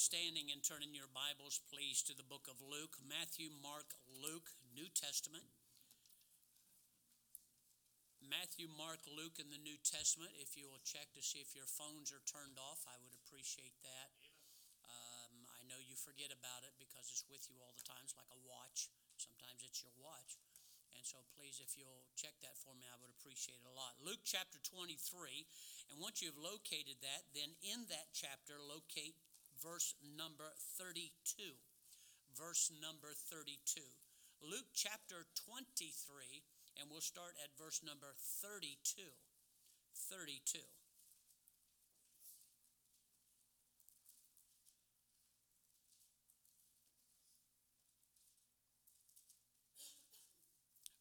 standing and turning your Bibles, please, to the book of Luke. Matthew, Mark, Luke, New Testament. Matthew, Mark, Luke in the New Testament. If you will check to see if your phones are turned off, I would appreciate that. Um, I know you forget about it because it's with you all the time. It's like a watch. Sometimes it's your watch. And so, please, if you'll check that for me, I would appreciate it a lot. Luke chapter 23. And once you've located that, then in that chapter, locate verse number 32. Verse number 32. Luke chapter 23, and we'll start at verse number 32. 32.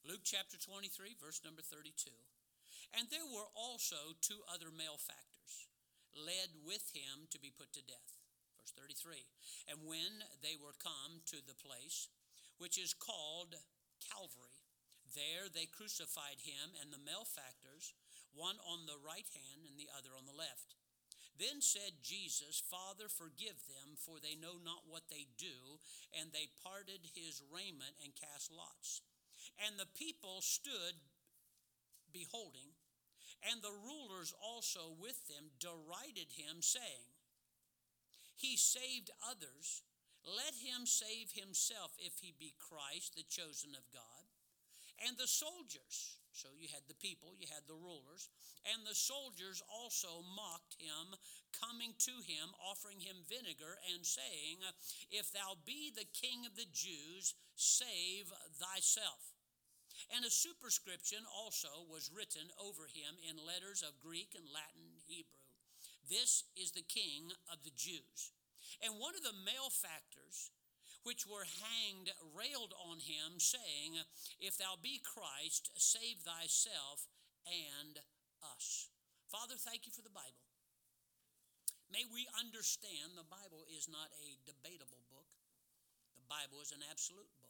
Luke chapter 23, verse number 32. And there were also two other malefactors led with him to be put to death. Verse 33 And when they were come to the place which is called Calvary, there they crucified him and the malefactors, one on the right hand and the other on the left. Then said Jesus, Father, forgive them, for they know not what they do. And they parted his raiment and cast lots. And the people stood beholding, and the rulers also with them derided him, saying, he saved others. Let him save himself if he be Christ, the chosen of God. And the soldiers, so you had the people, you had the rulers, and the soldiers also mocked him, coming to him, offering him vinegar, and saying, If thou be the king of the Jews, save thyself. And a superscription also was written over him in letters of Greek and Latin Hebrew this is the king of the Jews. And one of the malefactors which were hanged railed on him, saying, If thou be Christ, save thyself and us. Father, thank you for the Bible. May we understand the Bible is not a debatable book, the Bible is an absolute book.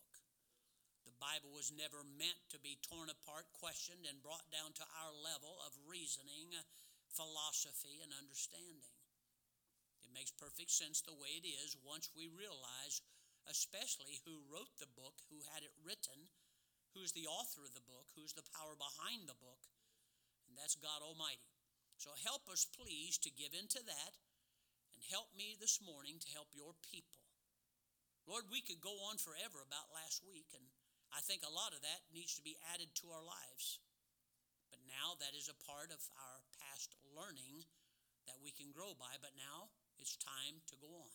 The Bible was never meant to be torn apart, questioned, and brought down to our level of reasoning philosophy and understanding. It makes perfect sense the way it is once we realize, especially who wrote the book, who had it written, who's the author of the book, who's the power behind the book, and that's God Almighty. So help us, please, to give into that and help me this morning to help your people. Lord, we could go on forever about last week, and I think a lot of that needs to be added to our lives. But now that is a part of our past learning that we can grow by, but now it's time to go on.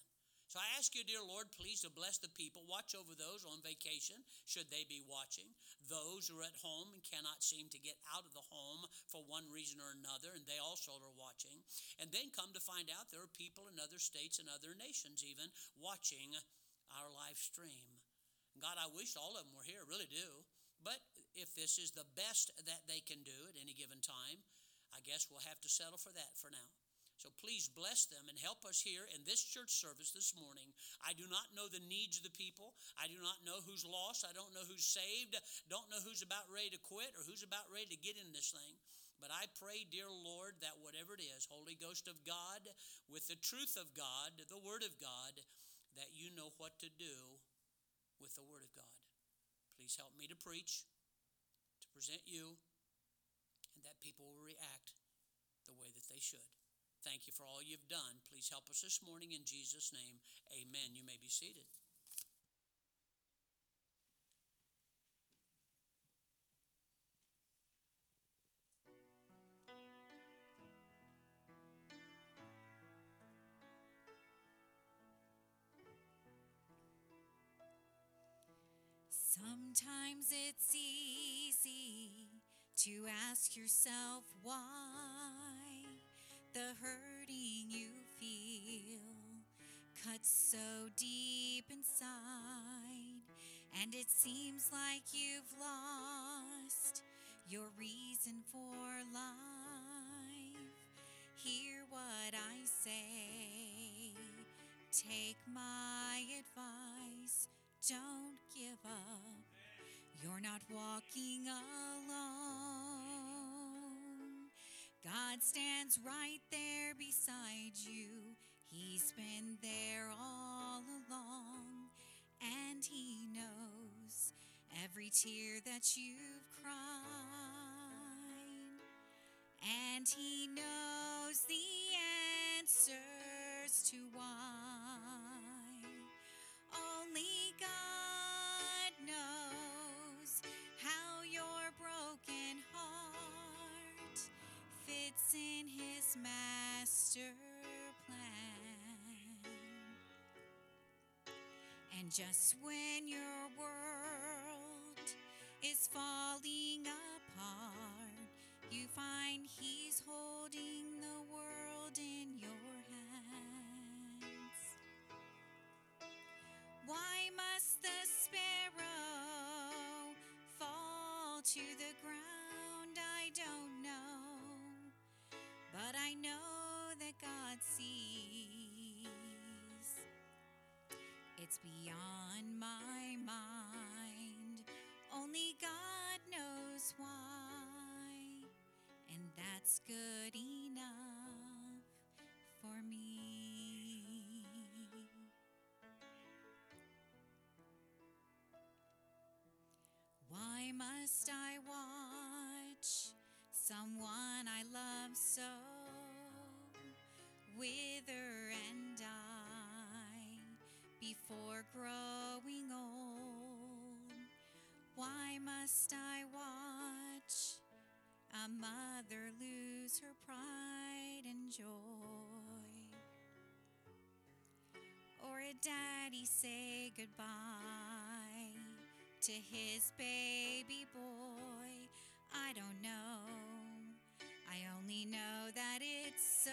So I ask you, dear Lord, please to bless the people. Watch over those on vacation, should they be watching. Those who are at home and cannot seem to get out of the home for one reason or another, and they also are watching. And then come to find out there are people in other states and other nations even watching our live stream. God, I wish all of them were here, really do. But if this is the best that they can do at any given time, I guess we'll have to settle for that for now. So please bless them and help us here in this church service this morning. I do not know the needs of the people. I do not know who's lost. I don't know who's saved. Don't know who's about ready to quit or who's about ready to get in this thing. But I pray, dear Lord, that whatever it is, Holy Ghost of God, with the truth of God, the Word of God, that you know what to do with the Word of God. Please help me to preach, present you, and that people will react the way that they should. Thank you for all you've done. Please help us this morning in Jesus' name. Amen. You may be seated. Sometimes it's easy to ask yourself why the hurting you feel cuts so deep inside, and it seems like you've lost your reason for life. Hear what I say, take my advice don't give up. You're not walking alone. God stands right there beside you. He's been there all along, and He knows every tear that you've cried. And He knows the answers to why. And just when your world is falling apart, you find He's holding the world in your hands. Why must the sparrow fall to the ground? Beyond daddy say goodbye to his baby boy? I don't know. I only know that it's so.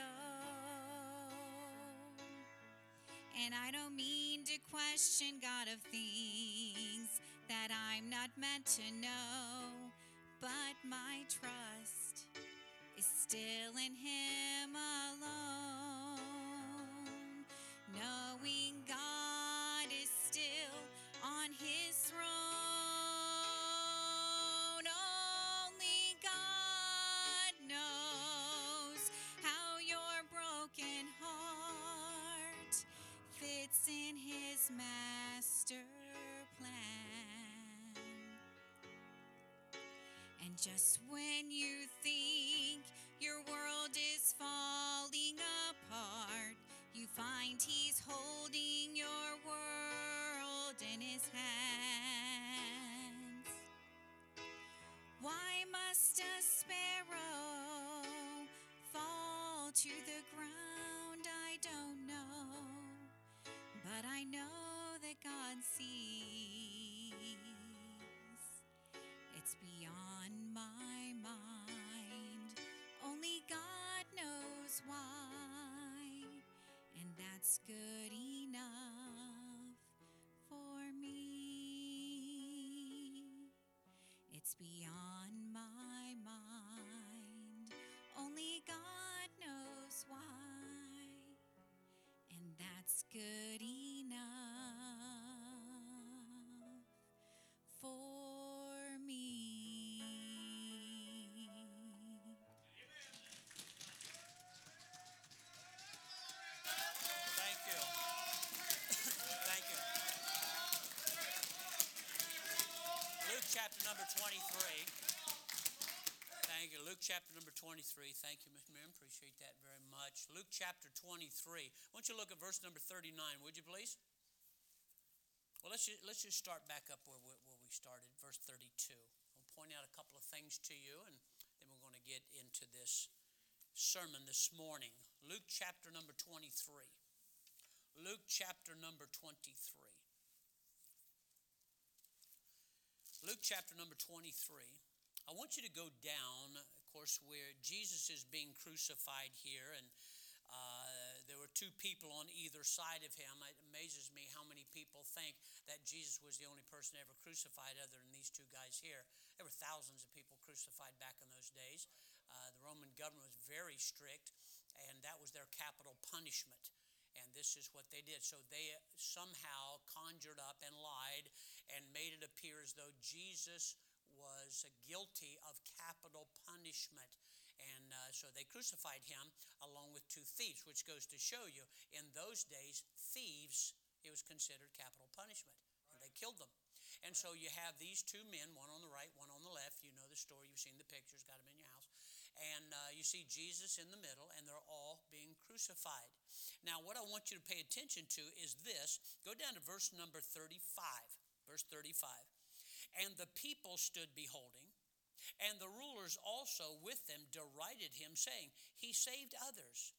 And I don't mean to question God of things that I'm not meant to know, but my trust is still in And just when you think your world is falling apart, you find He's holding your world in His hands. That's good number 23. Thank you. Luke chapter number 23. Thank you, Miss Miriam. Appreciate that very much. Luke chapter 23. Why don't you look at verse number 39, would you please? Well, let's just, let's just start back up where, we- where we started, verse 32. I'll point out a couple of things to you, and then we're going to get into this sermon this morning. Luke chapter number 23. Luke chapter number 23. Luke chapter number 23. I want you to go down, of course, where Jesus is being crucified here, and uh, there were two people on either side of him. It amazes me how many people think that Jesus was the only person ever crucified other than these two guys here. There were thousands of people crucified back in those days. Uh, the Roman government was very strict, and that was their capital punishment. And this is what they did. So they somehow conjured up and lied and made it appear as though Jesus was guilty of capital punishment. And uh, so they crucified him along with two thieves, which goes to show you in those days, thieves, it was considered capital punishment. And They killed them. And so you have these two men, one on the right, one on the left. You know the story, you've seen the pictures, got them in your house. And uh, you see Jesus in the middle, and they're all being crucified. Now, what I want you to pay attention to is this. Go down to verse number 35. Verse 35. And the people stood beholding, and the rulers also with them derided him, saying, He saved others.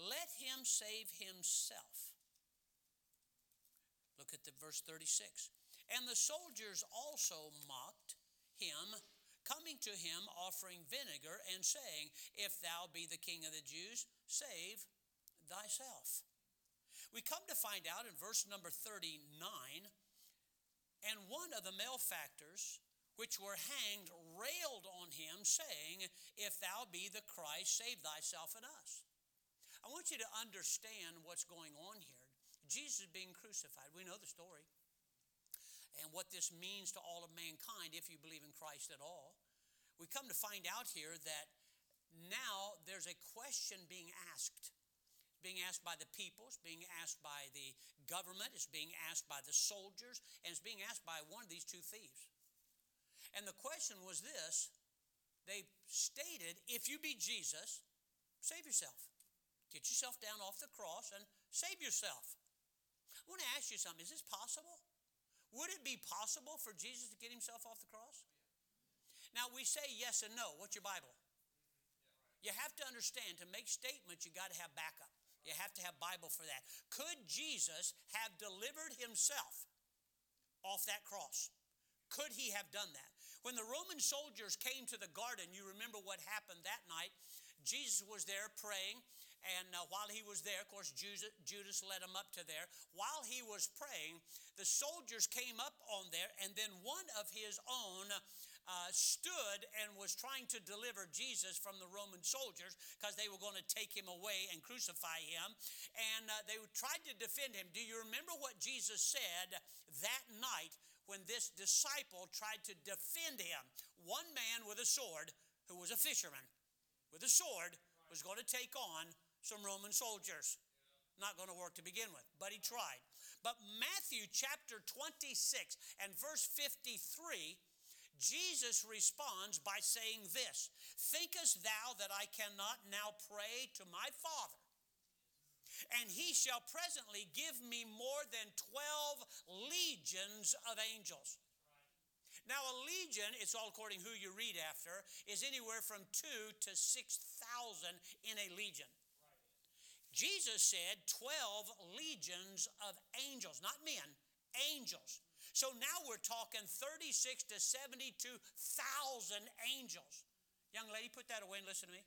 Let him save himself. Look at the verse 36. And the soldiers also mocked him, coming to him, offering vinegar, and saying, If thou be the king of the Jews, save thyself. We come to find out in verse number 39 and one of the malefactors which were hanged railed on him, saying, If thou be the Christ, save thyself and us. I want you to understand what's going on here. Jesus being crucified. We know the story and what this means to all of mankind if you believe in Christ at all. We come to find out here that now there's a question being asked. being asked by the people, it's being asked by the government, it's being asked by the soldiers, and it's being asked by one of these two thieves. And the question was this they stated, if you be Jesus, save yourself. Get yourself down off the cross and save yourself. I want to ask you something. Is this possible? Would it be possible for Jesus to get himself off the cross? Now we say yes and no. What's your Bible? You have to understand to make statements, you got to have backup. You have to have Bible for that. Could Jesus have delivered himself off that cross? Could he have done that? When the Roman soldiers came to the garden, you remember what happened that night. Jesus was there praying, and uh, while he was there, of course, Judas, Judas led him up to there. While he was praying, the soldiers came up on there, and then one of his own uh, stood and was trying to deliver Jesus from the Roman soldiers because they were going to take him away and crucify him. And uh, they tried to defend him. Do you remember what Jesus said that night when this disciple tried to defend him? One man with a sword, who was a fisherman, with a sword, was going to take on some Roman soldiers. Not going to work to begin with, but he tried. But Matthew chapter 26 and verse 53, Jesus responds by saying this Thinkest thou that I cannot now pray to my Father? And he shall presently give me more than 12 legions of angels. Now, a legion, it's all according who you read after, is anywhere from two to 6,000 in a legion. Jesus said 12 legions of angels, not men, angels. So now we're talking 36 to 72,000 angels. Young lady, put that away and listen to me.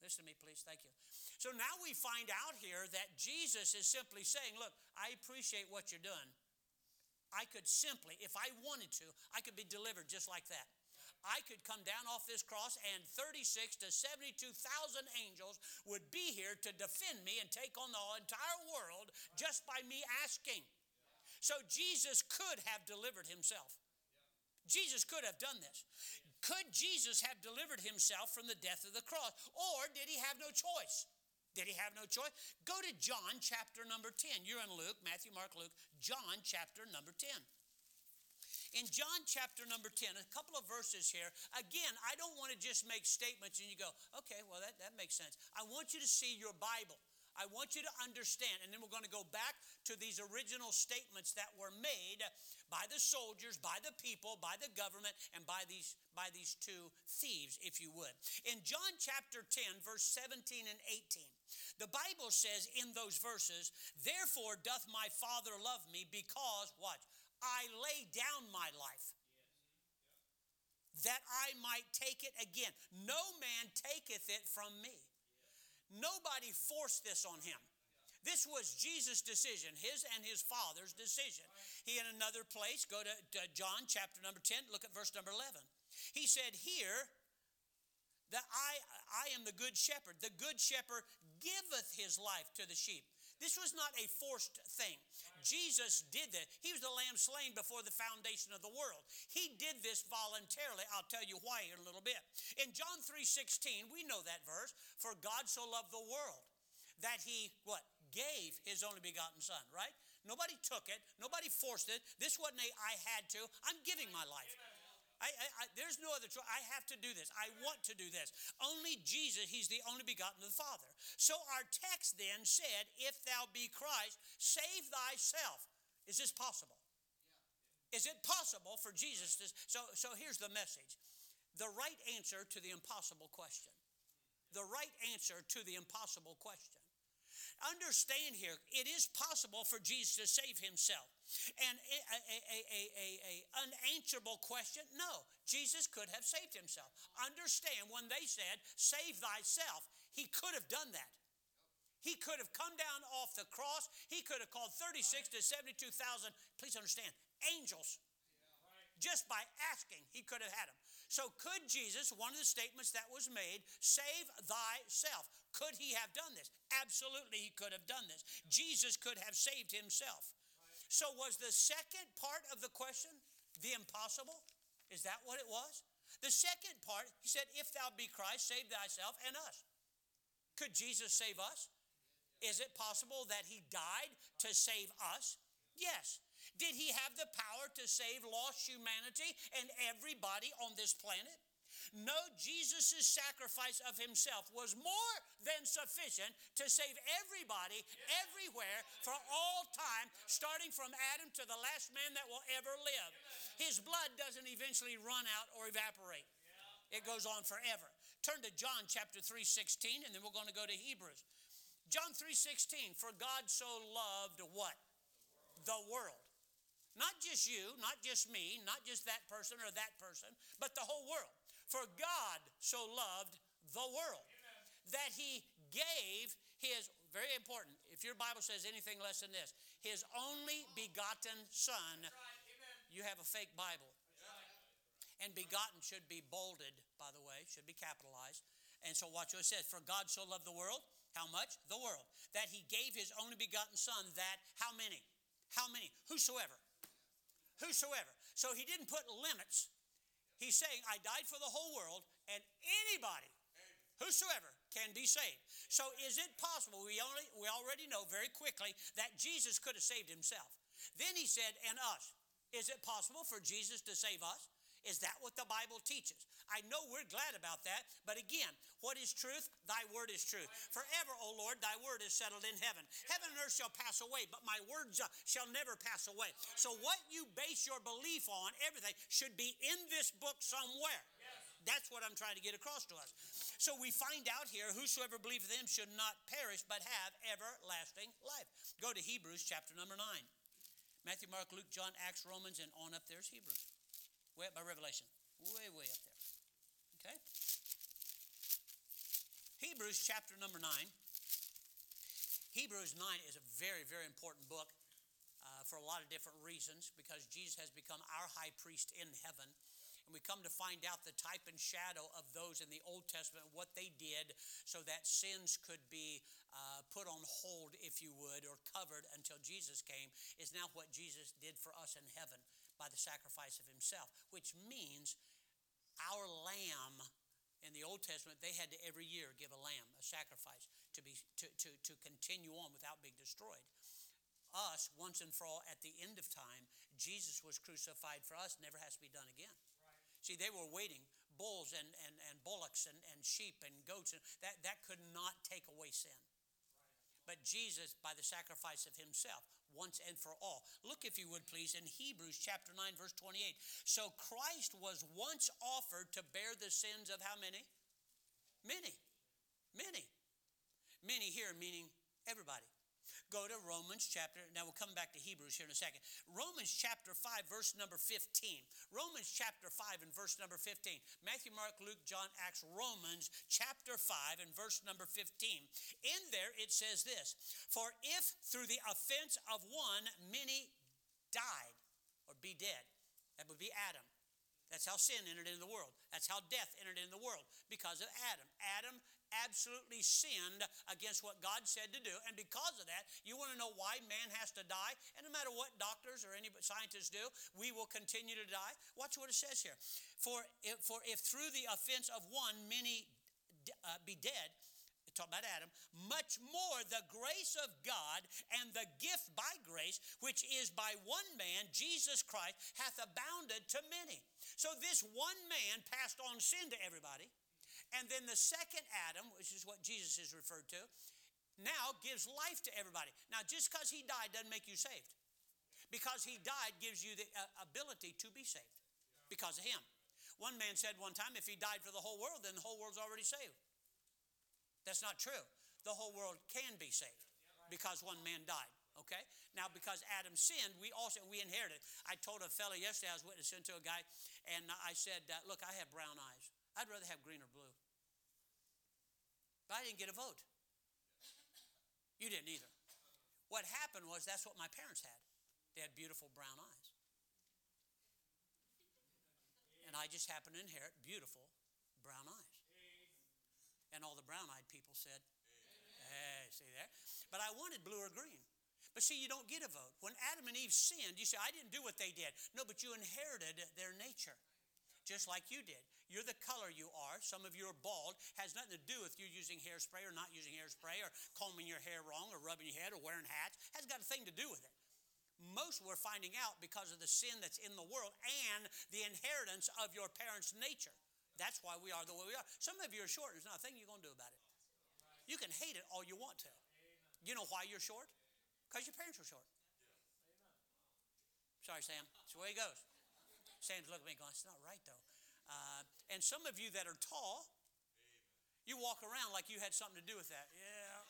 Listen to me, please. Thank you. So now we find out here that Jesus is simply saying, Look, I appreciate what you're doing. I could simply, if I wanted to, I could be delivered just like that. I could come down off this cross and 36 to 72,000 angels would be here to defend me and take on the entire world just by me asking. So Jesus could have delivered himself. Jesus could have done this. Could Jesus have delivered himself from the death of the cross? Or did he have no choice? Did he have no choice? Go to John chapter number 10. You're in Luke, Matthew, Mark, Luke. John chapter number 10. In John chapter number 10, a couple of verses here. Again, I don't want to just make statements and you go, okay, well, that, that makes sense. I want you to see your Bible. I want you to understand, and then we're going to go back to these original statements that were made by the soldiers, by the people, by the government, and by these, by these two thieves, if you would. In John chapter 10, verse 17 and 18, the Bible says in those verses, Therefore doth my Father love me because, what? I lay down my life that I might take it again. No man taketh it from me. Nobody forced this on him. This was Jesus' decision, his and his father's decision. He, in another place, go to, to John chapter number 10, look at verse number 11. He said, Here, that I, I am the good shepherd. The good shepherd giveth his life to the sheep. This was not a forced thing. Jesus did that. He was the lamb slain before the foundation of the world. He did this voluntarily. I'll tell you why in a little bit. In John 3:16, we know that verse, for God so loved the world that he what? Gave his only begotten son, right? Nobody took it. Nobody forced it. This wasn't a I had to. I'm giving my life. I, I, I, there's no other choice. I have to do this. I want to do this. Only Jesus, He's the only begotten of the Father. So our text then said, If thou be Christ, save thyself. Is this possible? Is it possible for Jesus to? So, so here's the message the right answer to the impossible question. The right answer to the impossible question. Understand here, it is possible for Jesus to save himself. And a, a, a, a, unanswerable question, no, Jesus could have saved himself. Understand when they said, save thyself, he could have done that. He could have come down off the cross. He could have called 36 to 72,000, please understand, angels. Just by asking, he could have had them. So, could Jesus, one of the statements that was made, save thyself? Could he have done this? Absolutely, he could have done this. Jesus could have saved himself. So, was the second part of the question the impossible? Is that what it was? The second part, he said, If thou be Christ, save thyself and us. Could Jesus save us? Is it possible that he died to save us? Yes. Did he have the power to save lost humanity and everybody on this planet? No, Jesus' sacrifice of himself was more than sufficient to save everybody, everywhere, for all time, starting from Adam to the last man that will ever live. His blood doesn't eventually run out or evaporate, it goes on forever. Turn to John chapter 3 16, and then we're going to go to Hebrews. John 3 16, for God so loved what? The world. Not just you, not just me, not just that person or that person, but the whole world. For God so loved the world that he gave his, very important, if your Bible says anything less than this, his only begotten Son, you have a fake Bible. And begotten should be bolded, by the way, should be capitalized. And so watch what it says. For God so loved the world, how much? The world. That he gave his only begotten Son, that how many? How many? Whosoever whosoever. So he didn't put limits. He's saying, I died for the whole world, and anybody, whosoever, can be saved. So is it possible? We, only, we already know very quickly that Jesus could have saved himself. Then he said, and us. Is it possible for Jesus to save us? Is that what the Bible teaches? I know we're glad about that, but again, what is truth? Thy word is truth. Forever, O Lord, thy word is settled in heaven. Heaven and earth shall pass away, but my words shall never pass away. So, what you base your belief on, everything, should be in this book somewhere. That's what I'm trying to get across to us. So we find out here whosoever believeth them should not perish but have everlasting life. Go to Hebrews chapter number 9. Matthew, Mark, Luke, John, Acts, Romans, and on up there's Hebrews. Way up by Revelation. Way, way up there. Okay? Hebrews chapter number 9. Hebrews 9 is a very, very important book uh, for a lot of different reasons because Jesus has become our high priest in heaven. And we come to find out the type and shadow of those in the Old Testament, what they did so that sins could be uh, put on hold, if you would, or covered until Jesus came, is now what Jesus did for us in heaven by the sacrifice of himself, which means our lamb in the Old Testament, they had to every year give a lamb, a sacrifice, to, be, to, to, to continue on without being destroyed. Us, once and for all, at the end of time, Jesus was crucified for us, never has to be done again. Right. See, they were waiting bulls and, and, and bullocks and, and sheep and goats, and that, that could not take away sin. But Jesus, by the sacrifice of himself, once and for all. Look, if you would please, in Hebrews chapter 9, verse 28. So Christ was once offered to bear the sins of how many? Many. Many. Many here, meaning everybody. Go to Romans chapter, now we'll come back to Hebrews here in a second. Romans chapter 5, verse number 15. Romans chapter 5 and verse number 15. Matthew, Mark, Luke, John, Acts, Romans chapter 5 and verse number 15. In there it says this For if through the offense of one many died or be dead, that would be Adam. That's how sin entered into the world. That's how death entered into the world because of Adam. Adam absolutely sinned against what God said to do. And because of that, you want to know why man has to die? And no matter what doctors or any scientists do, we will continue to die. Watch what it says here. For if, for if through the offense of one many uh, be dead, talk about Adam, much more the grace of God and the gift by grace, which is by one man, Jesus Christ, hath abounded to many. So this one man passed on sin to everybody. And then the second Adam, which is what Jesus is referred to, now gives life to everybody. Now, just because he died doesn't make you saved. Because he died gives you the uh, ability to be saved because of him. One man said one time, if he died for the whole world, then the whole world's already saved. That's not true. The whole world can be saved because one man died. Okay? Now, because Adam sinned, we also we inherited. I told a fellow yesterday I was witnessing to a guy, and I said, uh, "Look, I have brown eyes. I'd rather have green or blue." But I didn't get a vote. You didn't either. What happened was that's what my parents had. They had beautiful brown eyes. And I just happened to inherit beautiful brown eyes. And all the brown eyed people said, Hey, see there? But I wanted blue or green. But see, you don't get a vote. When Adam and Eve sinned, you say, I didn't do what they did. No, but you inherited their nature, just like you did. You're the color you are. Some of you are bald. Has nothing to do with you using hairspray or not using hairspray or combing your hair wrong or rubbing your head or wearing hats. Has got a thing to do with it most we're finding out because of the sin that's in the world and the inheritance of your parents' nature. That's why we are the way we are. Some of you are short. There's not a thing you're going to do about it. You can hate it all you want to. You know why you're short? Because your parents were short. Sorry, Sam. That's the way it goes. Sam's looking at me going, it's not right, though. Uh, and some of you that are tall, you walk around like you had something to do with that. Yeah.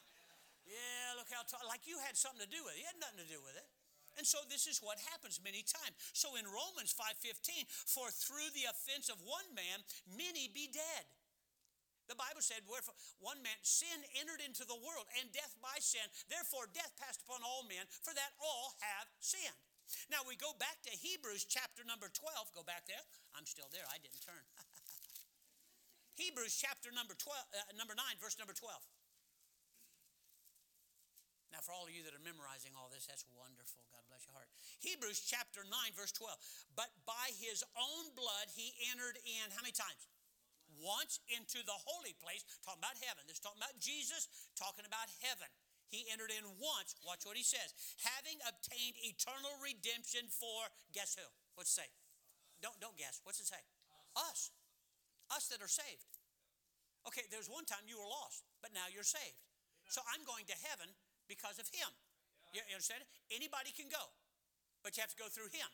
Yeah, look how tall. Like you had something to do with it. You had nothing to do with it. And so this is what happens many times. So in Romans 5:15, for through the offense of one man many be dead. The Bible said, wherefore one man sin entered into the world and death by sin. Therefore death passed upon all men, for that all have sinned. Now we go back to Hebrews chapter number 12. Go back there. I'm still there. I didn't turn. Hebrews chapter number 12 uh, number 9 verse number 12. Now, for all of you that are memorizing all this, that's wonderful. God bless your heart. Hebrews chapter 9, verse 12. But by his own blood he entered in, how many times? Once into the holy place, talking about heaven. This is talking about Jesus, talking about heaven. He entered in once, watch what he says, having obtained eternal redemption for, guess who? What's it say? Don't, don't guess. What's it say? Us. Us that are saved. Okay, there's one time you were lost, but now you're saved. So I'm going to heaven because of him. You understand? Anybody can go, but you have to go through him.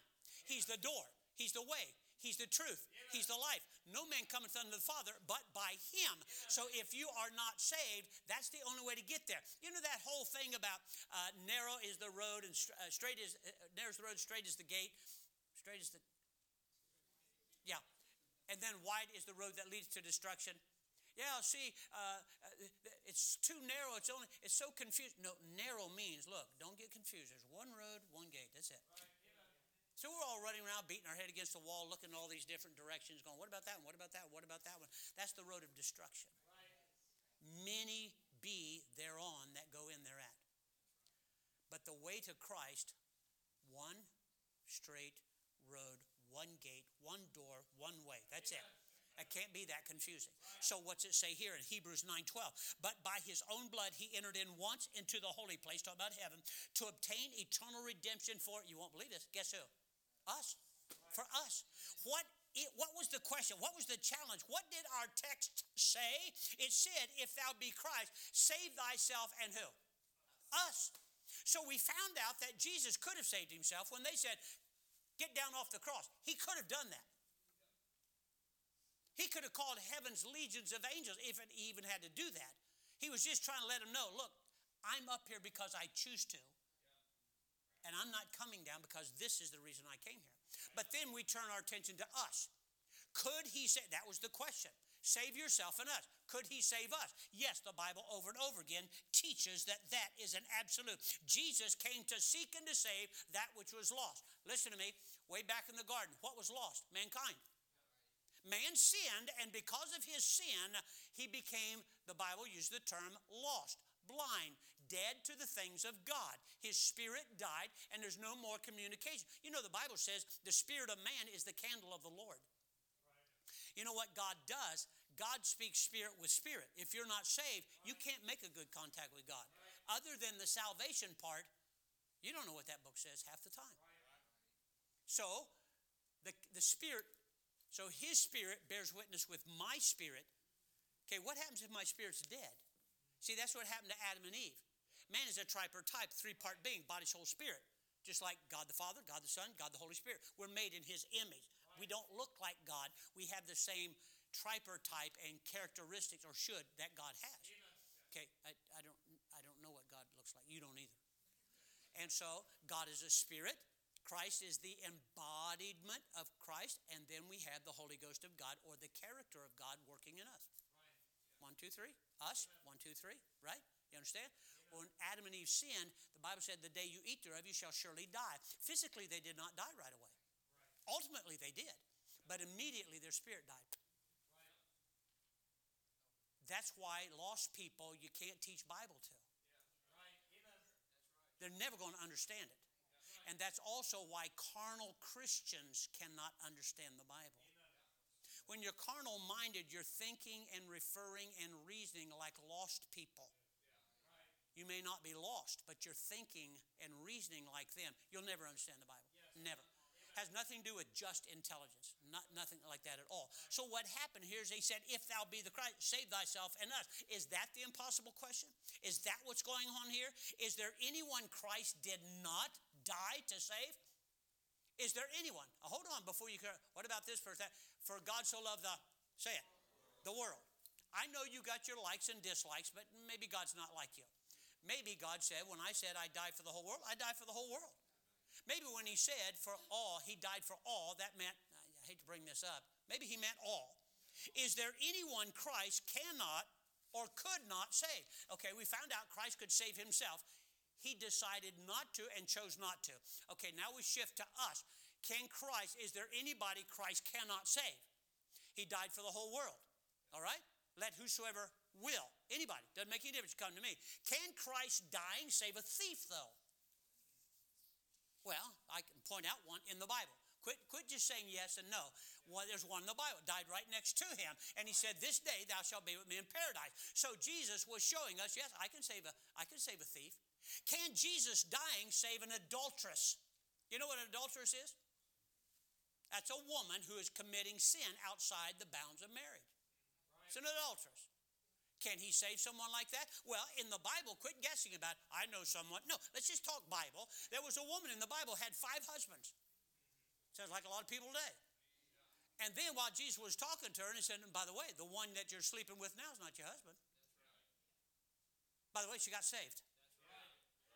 He's the door, he's the way, he's the truth, he's the life. No man cometh unto the Father but by him. So if you are not saved, that's the only way to get there. You know that whole thing about uh, narrow is the road and uh, straight is uh, narrow is the road, straight is the gate, straight is the yeah, and then wide is the road that leads to destruction. Yeah, see, uh, uh, it's too narrow. It's only it's so confused. No, narrow means look. Don't get confused. There's one road, one gate. That's it. So we're all running around, beating our head against the wall, looking in all these different directions, going, "What about that? What about that? What about that one?" That's the road of destruction. Many be thereon that go in thereat. But the way to Christ, one straight road, one gate, one door, one way. That's it. It can't be that confusing. So what's it say here in Hebrews 9:12? But by his own blood he entered in once into the holy place, talk about heaven, to obtain eternal redemption for you won't believe this. Guess who? Us. For us. What it, what was the question? What was the challenge? What did our text say? It said, If thou be Christ, save thyself and who? Us. So we found out that Jesus could have saved himself when they said, Get down off the cross. He could have done that. He could have called heaven's legions of angels if he even had to do that. He was just trying to let them know look, I'm up here because I choose to. And I'm not coming down because this is the reason I came here. But then we turn our attention to us. Could he say, that was the question. Save yourself and us. Could he save us? Yes, the Bible over and over again teaches that that is an absolute. Jesus came to seek and to save that which was lost. Listen to me, way back in the garden, what was lost? Mankind. Man sinned, and because of his sin, he became, the Bible used the term lost, blind, dead to the things of God. His spirit died, and there's no more communication. You know, the Bible says the spirit of man is the candle of the Lord. You know what God does? God speaks spirit with spirit. If you're not saved, you can't make a good contact with God. Other than the salvation part, you don't know what that book says half the time. So, the, the spirit, so his spirit bears witness with my spirit. Okay, what happens if my spirit's dead? See, that's what happened to Adam and Eve. Man is a tripartite, three part being, body, soul, spirit. Just like God the Father, God the Son, God the Holy Spirit. We're made in his image. We don't look like God. We have the same tripartite and characteristics, or should, that God has. Okay, I, I, don't, I don't know what God looks like. You don't either. And so, God is a spirit. Christ is the embodiment of Christ, and then we have the Holy Ghost of God or the character of God working in us. One, two, three. Us. One, two, three. Right? You understand? When Adam and Eve sinned, the Bible said, The day you eat thereof, you shall surely die. Physically, they did not die right away. Ultimately, they did. But immediately, their spirit died. That's why lost people you can't teach Bible to. They're never going to understand it. And that's also why carnal Christians cannot understand the Bible. When you're carnal minded, you're thinking and referring and reasoning like lost people. You may not be lost, but you're thinking and reasoning like them. You'll never understand the Bible. Never. Has nothing to do with just intelligence. Not, nothing like that at all. So what happened here is he said, If thou be the Christ, save thyself and us. Is that the impossible question? Is that what's going on here? Is there anyone Christ did not die to save? Is there anyone? Hold on before you. What about this verse? For God so loved the say it, the world. I know you got your likes and dislikes, but maybe God's not like you. Maybe God said, when I said I die for the whole world, I die for the whole world. Maybe when he said for all, he died for all, that meant, I hate to bring this up, maybe he meant all. Is there anyone Christ cannot or could not save? Okay, we found out Christ could save himself. He decided not to and chose not to. Okay, now we shift to us. Can Christ, is there anybody Christ cannot save? He died for the whole world. All right? Let whosoever will, anybody, doesn't make any difference, come to me. Can Christ dying save a thief, though? Well, I can point out one in the Bible. Quit, quit just saying yes and no. Well, there's one in the Bible, died right next to him. And he said, This day thou shalt be with me in paradise. So Jesus was showing us, yes, I can save a, I can save a thief. Can Jesus dying save an adulteress? You know what an adulteress is? That's a woman who is committing sin outside the bounds of marriage. It's an adulteress. Can he save someone like that? Well, in the Bible, quit guessing about, I know someone. No, let's just talk Bible. There was a woman in the Bible had five husbands. Sounds like a lot of people today. And then while Jesus was talking to her, and he said, and by the way, the one that you're sleeping with now is not your husband. By the way, she got saved.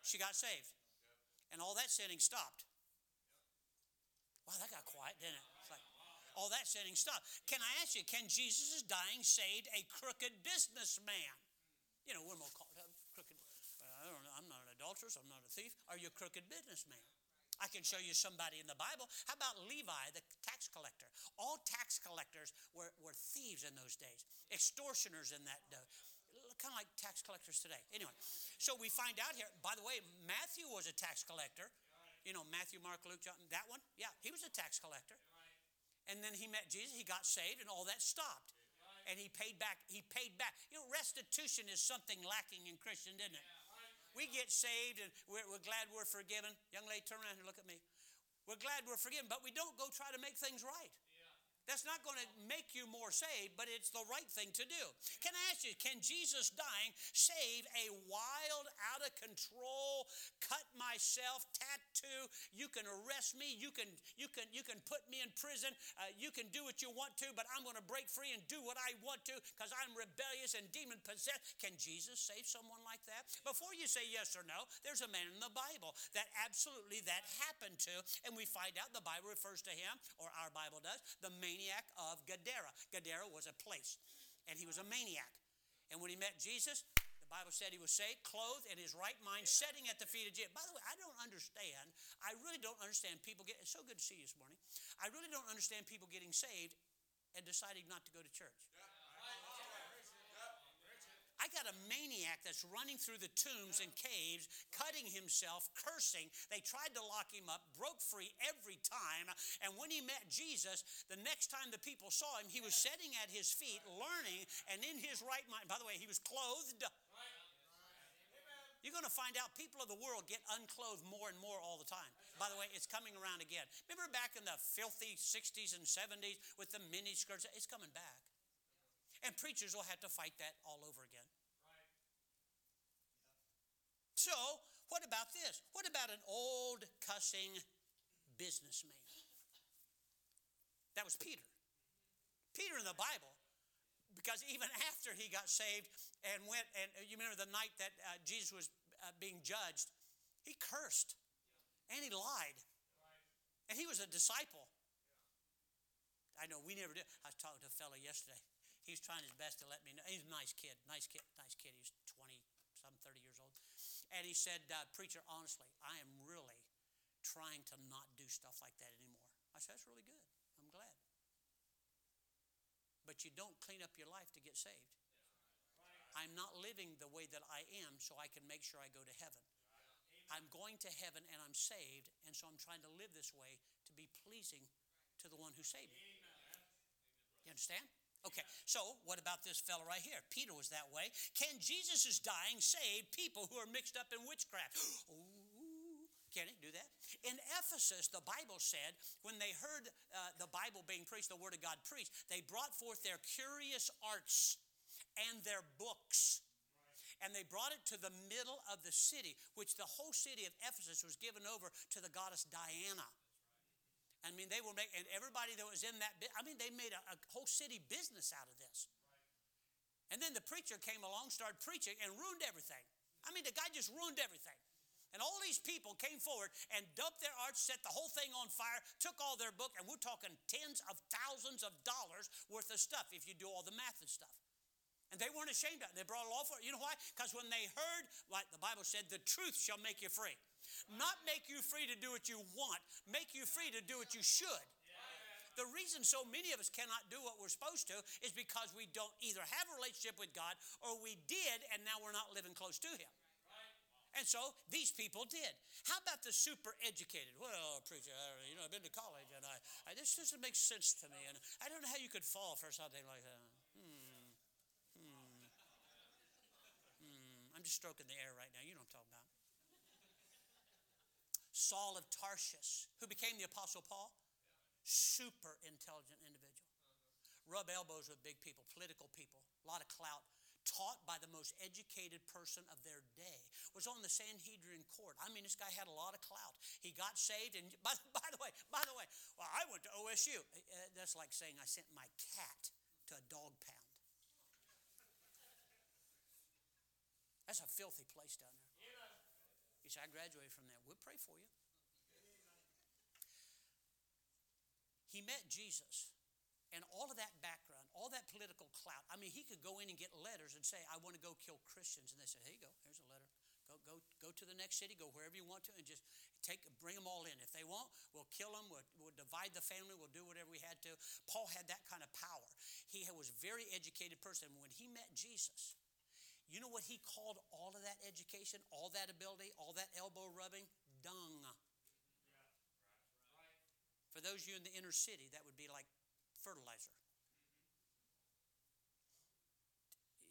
She got saved. And all that sinning stopped. Wow, that got quiet, didn't it? All that sinning stuff. Can I ask you, can Jesus' dying saved a crooked businessman? You know, we're more called uh, crooked. I don't know. I'm not an adulteress. I'm not a thief. Are you a crooked businessman? I can show you somebody in the Bible. How about Levi, the tax collector? All tax collectors were, were thieves in those days, extortioners in that day. Kind of like tax collectors today. Anyway, so we find out here, by the way, Matthew was a tax collector. You know, Matthew, Mark, Luke, John, that one? Yeah, he was a tax collector. And then he met Jesus, he got saved, and all that stopped. And he paid back, he paid back. You know, restitution is something lacking in Christian, isn't it? We get saved and we're, we're glad we're forgiven. Young lady, turn around and look at me. We're glad we're forgiven, but we don't go try to make things right. That's not going to make you more saved, but it's the right thing to do. Can I ask you, can Jesus dying save a wild, out of control, cut myself, tattoo? You can arrest me, you can you can you can put me in prison, uh, you can do what you want to, but I'm going to break free and do what I want to because I'm rebellious and demon possessed. Can Jesus save someone like that? Before you say yes or no, there's a man in the Bible that absolutely that happened to, and we find out the Bible refers to him, or our Bible does, the man maniac of Gadara. Gadara was a place, and he was a maniac. And when he met Jesus, the Bible said he was saved, clothed in his right mind, sitting at the feet of Jesus. By the way, I don't understand. I really don't understand people get. It's so good to see you this morning. I really don't understand people getting saved and deciding not to go to church. I got a maniac that's running through the tombs and caves, cutting himself, cursing. They tried to lock him up, broke free every time. And when he met Jesus, the next time the people saw him, he was sitting at his feet, learning, and in his right mind. By the way, he was clothed. You're going to find out people of the world get unclothed more and more all the time. By the way, it's coming around again. Remember back in the filthy 60s and 70s with the mini skirts? It's coming back. And preachers will have to fight that all over again. So, what about this? What about an old cussing businessman? That was Peter. Peter in the Bible because even after he got saved and went, and you remember the night that uh, Jesus was uh, being judged, he cursed and he lied. And he was a disciple. I know we never did. I was talking to a fellow yesterday. He was trying his best to let me know. He's a nice kid, nice kid, nice kid. He's 20, some 30 years old. And he said, uh, Preacher, honestly, I am really trying to not do stuff like that anymore. I said, That's really good. I'm glad but you don't clean up your life to get saved. I'm not living the way that I am so I can make sure I go to heaven. I'm going to heaven and I'm saved, and so I'm trying to live this way to be pleasing to the one who saved me. You understand? Okay, so what about this fellow right here? Peter was that way. Can Jesus' dying save people who are mixed up in witchcraft? Oh, can it do that? In Ephesus, the Bible said when they heard uh, the Bible being preached, the Word of God preached, they brought forth their curious arts and their books. And they brought it to the middle of the city, which the whole city of Ephesus was given over to the goddess Diana. I mean, they were making, and everybody that was in that, I mean, they made a, a whole city business out of this. And then the preacher came along, started preaching, and ruined everything. I mean, the guy just ruined everything. And all these people came forward and dumped their arts, set the whole thing on fire, took all their book, and we're talking tens of thousands of dollars worth of stuff if you do all the math and stuff. And they weren't ashamed of it. They brought it all for it. You know why? Because when they heard, like the Bible said, the truth shall make you free. Not make you free to do what you want, make you free to do what you should. The reason so many of us cannot do what we're supposed to is because we don't either have a relationship with God or we did and now we're not living close to Him. And so these people did. How about the super educated? Well, preacher, you know, I've been to college and I, I, this doesn't make sense to me. And I don't know how you could fall for something like that. Hmm. Hmm. Hmm. I'm just stroking the air right now. You know what I'm talking about. Saul of Tarsus, who became the Apostle Paul, super intelligent individual. Rub elbows with big people, political people, a lot of clout taught by the most educated person of their day, was on the Sanhedrin court. I mean, this guy had a lot of clout. He got saved, and by, by the way, by the way, well, I went to OSU. Uh, that's like saying I sent my cat to a dog pound. That's a filthy place down there. I graduated from there. We'll pray for you. He met Jesus, and all of that background all that political clout. I mean, he could go in and get letters and say, I want to go kill Christians. And they say, here you go, here's a letter. Go, go, go to the next city, go wherever you want to, and just take, bring them all in. If they want, we'll kill them, we'll, we'll divide the family, we'll do whatever we had to. Paul had that kind of power. He was a very educated person. When he met Jesus, you know what he called all of that education, all that ability, all that elbow rubbing? Dung. For those of you in the inner city, that would be like fertilizer.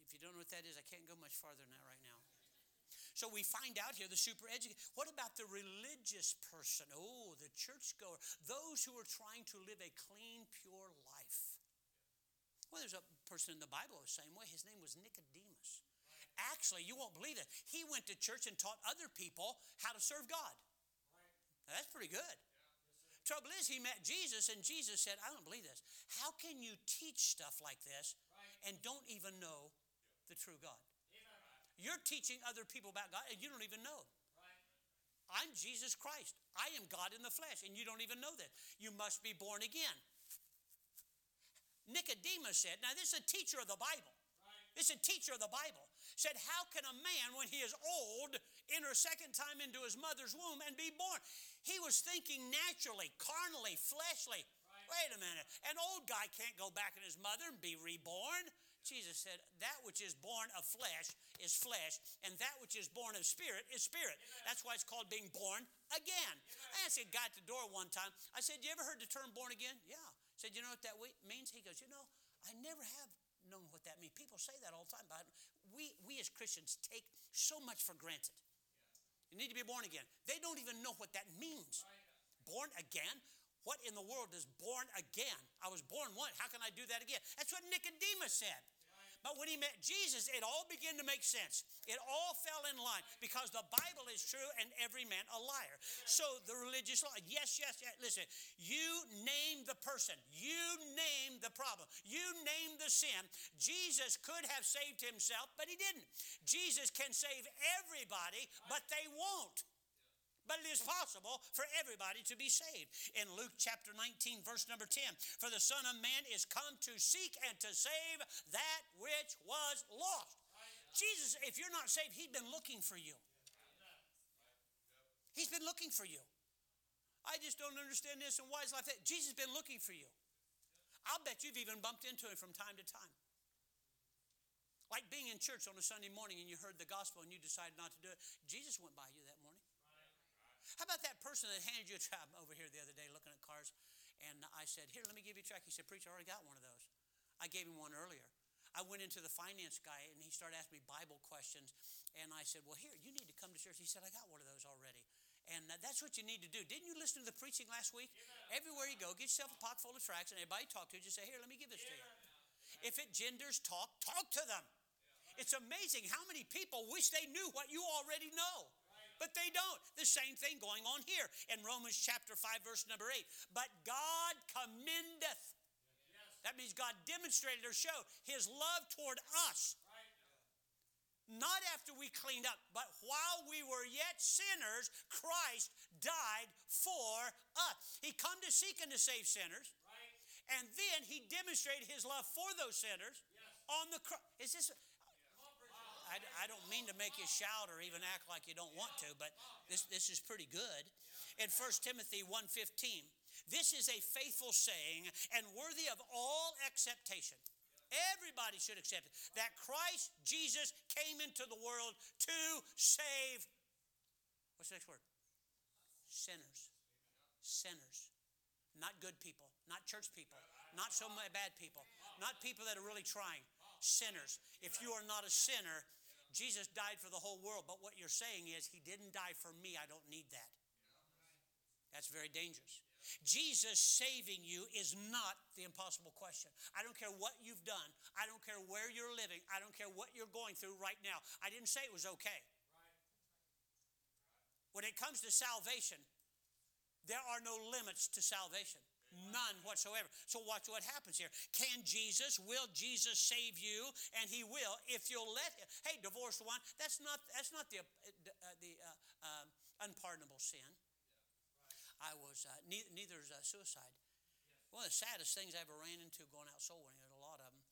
If you don't know what that is, I can't go much farther than that right now. So we find out here the super educated. What about the religious person? Oh, the churchgoer. Those who are trying to live a clean, pure life. Well, there's a person in the Bible the same way. His name was Nicodemus. Actually, you won't believe it. He went to church and taught other people how to serve God. Now, that's pretty good. Trouble is, he met Jesus, and Jesus said, I don't believe this. How can you teach stuff like this and don't even know the true God. You're teaching other people about God and you don't even know. I'm Jesus Christ. I am God in the flesh, and you don't even know that. You must be born again. Nicodemus said, now this is a teacher of the Bible. This is a teacher of the Bible. Said, How can a man, when he is old, enter a second time into his mother's womb and be born? He was thinking naturally, carnally, fleshly. Right. Wait a minute. An old guy can't go back in his mother and be reborn. Jesus said, That which is born of flesh is flesh, and that which is born of spirit is spirit. That's why it's called being born again. I asked a guy at the door one time, I said, You ever heard the term born again? Yeah. I said, You know what that means? He goes, You know, I never have known what that means. People say that all the time, but we, we as Christians take so much for granted. You need to be born again. They don't even know what that means. Born again? What in the world is born again? I was born once. How can I do that again? That's what Nicodemus said. But when he met Jesus, it all began to make sense. It all fell in line because the Bible is true and every man a liar. So the religious law, yes, yes, yes. Listen, you name the person, you name the problem, you name the sin. Jesus could have saved himself, but he didn't. Jesus can save everybody, but they won't. But it is possible for everybody to be saved. In Luke chapter 19, verse number 10, for the Son of Man is come to seek and to save that which was lost. Jesus, if you're not saved, He's been looking for you. He's been looking for you. I just don't understand this and why is like that. Jesus has been looking for you. I'll bet you've even bumped into him from time to time. Like being in church on a Sunday morning and you heard the gospel and you decided not to do it. Jesus went by you that morning. How about that person that handed you a track over here the other day looking at cars? And I said, Here, let me give you a track. He said, Preacher, I already got one of those. I gave him one earlier. I went into the finance guy and he started asking me Bible questions. And I said, Well, here, you need to come to church. He said, I got one of those already. And that's what you need to do. Didn't you listen to the preaching last week? Amen. Everywhere you go, get yourself a pocket full of tracts, and everybody talk to you, just say, Here, let me give this yeah. to you. If it genders talk, talk to them. Yeah. It's amazing how many people wish they knew what you already know but they don't. The same thing going on here in Romans chapter 5, verse number 8. But God commendeth. That means God demonstrated or showed his love toward us. Not after we cleaned up, but while we were yet sinners, Christ died for us. He come to seek and to save sinners. And then he demonstrated his love for those sinners on the cross. Is this I, I don't mean to make you shout or even act like you don't want to, but this, this is pretty good. In 1 Timothy 1.15, this is a faithful saying and worthy of all acceptation. Everybody should accept it. That Christ Jesus came into the world to save, what's the next word? Sinners. Sinners. Not good people, not church people, not so many bad people, not people that are really trying. Sinners. If you are not a sinner, Jesus died for the whole world, but what you're saying is, He didn't die for me. I don't need that. That's very dangerous. Jesus saving you is not the impossible question. I don't care what you've done. I don't care where you're living. I don't care what you're going through right now. I didn't say it was okay. When it comes to salvation, there are no limits to salvation. None whatsoever. So watch what happens here. Can Jesus, will Jesus save you? And he will if you'll let him. Hey, divorced one, that's not, that's not the, uh, the uh, uh, unpardonable sin. I was, uh, neither, neither is uh, suicide. One of the saddest things I ever ran into going out soul winning, there's a lot of them.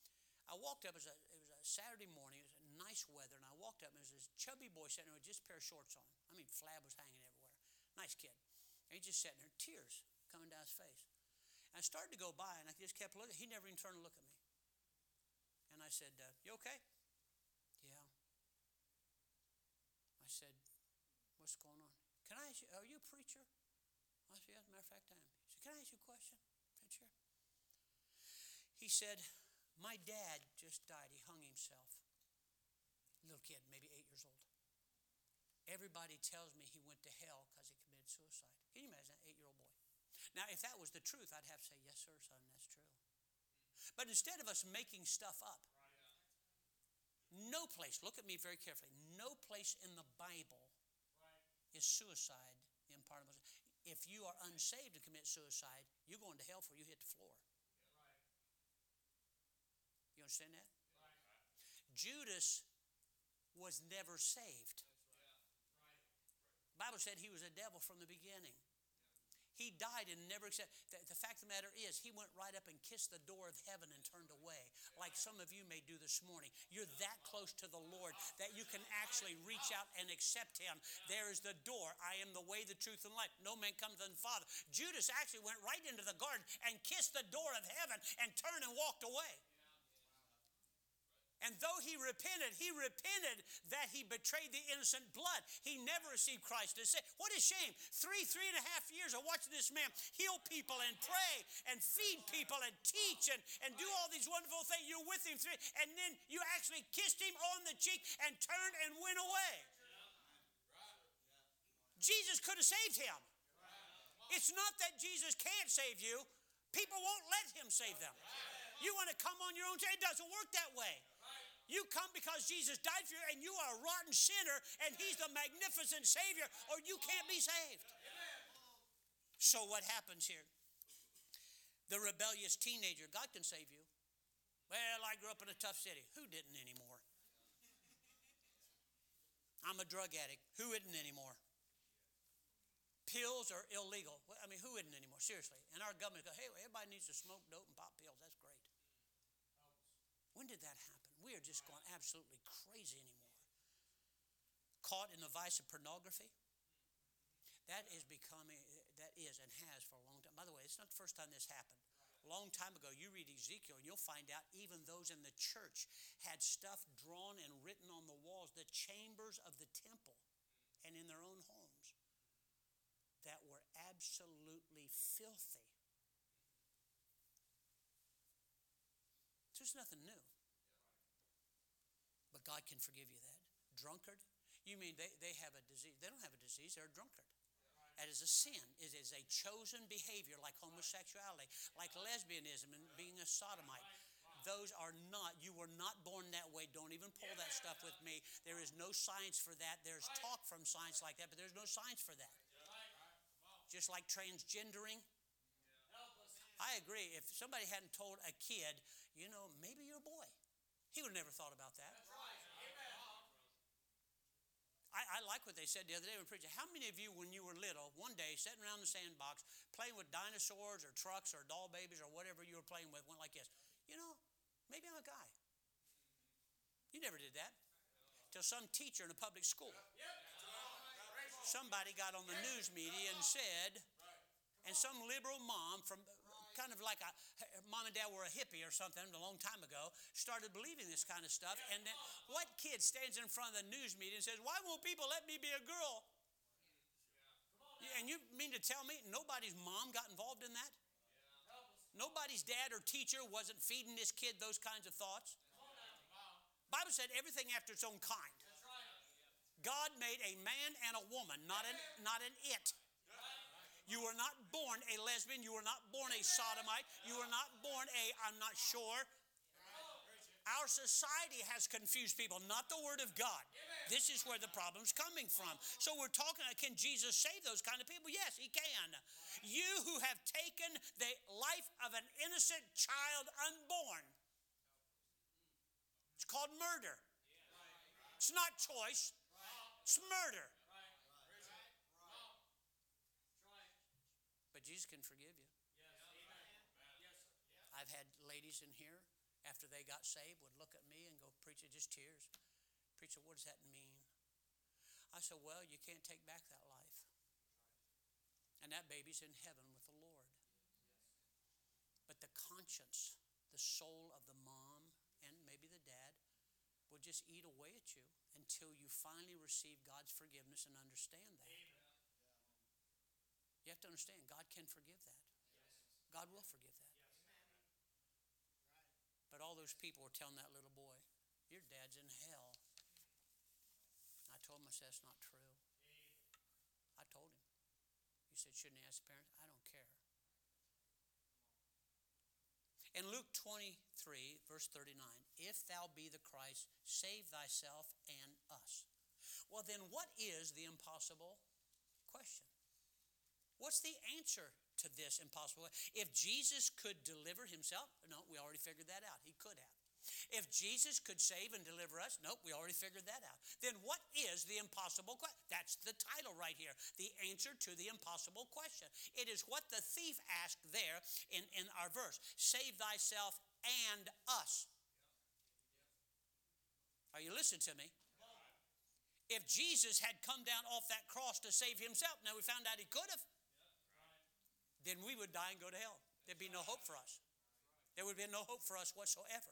I walked up, it was, a, it was a Saturday morning, it was nice weather, and I walked up, and there was this chubby boy sitting there with just a pair of shorts on. I mean, flab was hanging everywhere. Nice kid. And he just sitting there, tears coming down his face. I started to go by and I just kept looking. He never even turned to look at me. And I said, uh, You okay? Yeah. I said, What's going on? Can I ask you, are you a preacher? I said, as a matter of fact, I am. He said, Can I ask you a question, preacher? He said, My dad just died. He hung himself. Little kid, maybe eight years old. Everybody tells me he went to hell because he committed suicide. Can you imagine that eight year old boy? Now, if that was the truth, I'd have to say, Yes, sir, son, that's true. But instead of us making stuff up, no place, look at me very carefully, no place in the Bible is suicide the. If you are unsaved and commit suicide, you're going to hell for you hit the floor. You understand that? Judas was never saved. Bible said he was a devil from the beginning. He died and never accepted. The, the, fact of the matter is, he went right up and kissed the door of heaven and turned away, like some of you may do this morning. You're that close to the Lord that you can actually reach out and accept him. There is the door. I am the way, the truth, and life. No man comes to the Father. Judas actually went right into the garden and kissed the door of heaven and turned and walked away. And though he repented, he repented that he betrayed the innocent blood. He never received Christ as Savior. What a shame. Three, three and a half years of watching this man heal people and pray and feed people and teach and, and do all these wonderful things. You're with him three, and then you actually kissed him on the cheek and turned and went away. Jesus could have saved him. It's not that Jesus can't save you, people won't let him save them. You want to come on your own, it doesn't work that way. You come because Jesus died for you and you are a rotten sinner and he's the magnificent Savior, or you can't be saved. So, what happens here? The rebellious teenager, God can save you. Well, I grew up in a tough city. Who didn't anymore? I'm a drug addict. Who isn't anymore? Pills are illegal. I mean, who isn't anymore? Seriously. And our government go, hey, everybody needs to smoke dope and pop pills. That's great. When did that happen? We are just going absolutely crazy anymore. Caught in the vice of pornography. That is becoming, that is and has for a long time. By the way, it's not the first time this happened. A long time ago, you read Ezekiel and you'll find out even those in the church had stuff drawn and written on the walls, the chambers of the temple and in their own homes that were absolutely filthy. There's nothing new. God can forgive you that. Drunkard? You mean they, they have a disease? They don't have a disease, they're a drunkard. That is a sin. It is a chosen behavior like homosexuality, like lesbianism and being a sodomite. Those are not, you were not born that way. Don't even pull that stuff with me. There is no science for that. There's talk from science like that, but there's no science for that. Just like transgendering. I agree. If somebody hadn't told a kid, you know, maybe you're a boy, he would have never thought about that. I, I, like what they said the other day when preaching. How many of you, when you were little, one day sitting around the sandbox playing with dinosaurs or trucks or doll babies or whatever you were playing with, went like this? You know, maybe I'm a guy. You never did that. Till some teacher in a public school. Somebody got on the news media and said, and some liberal mom from kind of like a mom and dad were a hippie or something a long time ago, started believing this kind of stuff. And then what kid stands in front of the news media and says, Why won't people let me be a girl? And you mean to tell me nobody's mom got involved in that? Nobody's dad or teacher wasn't feeding this kid those kinds of thoughts. Bible said everything after its own kind. God made a man and a woman, not an, not an it. You were not born a lesbian. You were not born a sodomite. You were not born a, I'm not sure. Our society has confused people, not the Word of God. This is where the problem's coming from. So we're talking, can Jesus save those kind of people? Yes, He can. You who have taken the life of an innocent child unborn, it's called murder. It's not choice, it's murder. But Jesus can forgive you. I've had ladies in here after they got saved would look at me and go, Preacher, just tears. Preacher, what does that mean? I said, Well, you can't take back that life. And that baby's in heaven with the Lord. But the conscience, the soul of the mom and maybe the dad will just eat away at you until you finally receive God's forgiveness and understand that. You have to understand, God can forgive that. God will forgive that. But all those people were telling that little boy, Your dad's in hell. I told him, I said, That's not true. I told him. He said, Shouldn't he ask parents? I don't care. In Luke 23, verse 39, if thou be the Christ, save thyself and us. Well, then, what is the impossible question? What's the answer to this impossible? If Jesus could deliver himself, no, we already figured that out. He could have. If Jesus could save and deliver us, nope, we already figured that out. Then what is the impossible question? That's the title right here. The answer to the impossible question. It is what the thief asked there in, in our verse save thyself and us. Are you listening to me? If Jesus had come down off that cross to save himself, now we found out he could have then we would die and go to hell. There'd be no hope for us. There would be no hope for us whatsoever.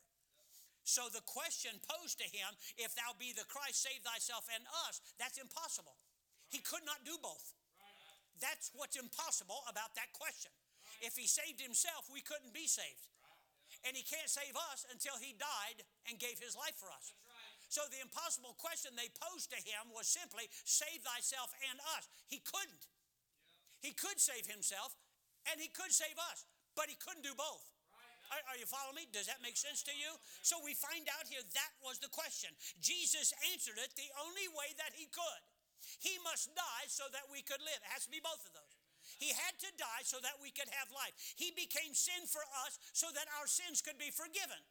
So the question posed to him, if thou be the Christ, save thyself and us, that's impossible. He could not do both. That's what's impossible about that question. If he saved himself, we couldn't be saved. And he can't save us until he died and gave his life for us. So the impossible question they posed to him was simply, save thyself and us. He couldn't. He could save himself and he could save us, but he couldn't do both. Are, you following me? Does that make sense to you? So we find out here that was the question. Jesus answered it the only way that he could. He must die so that we could live. It has to be both of those. He had to die so that we could have life. He became sin for us so that our sins could be forgiven.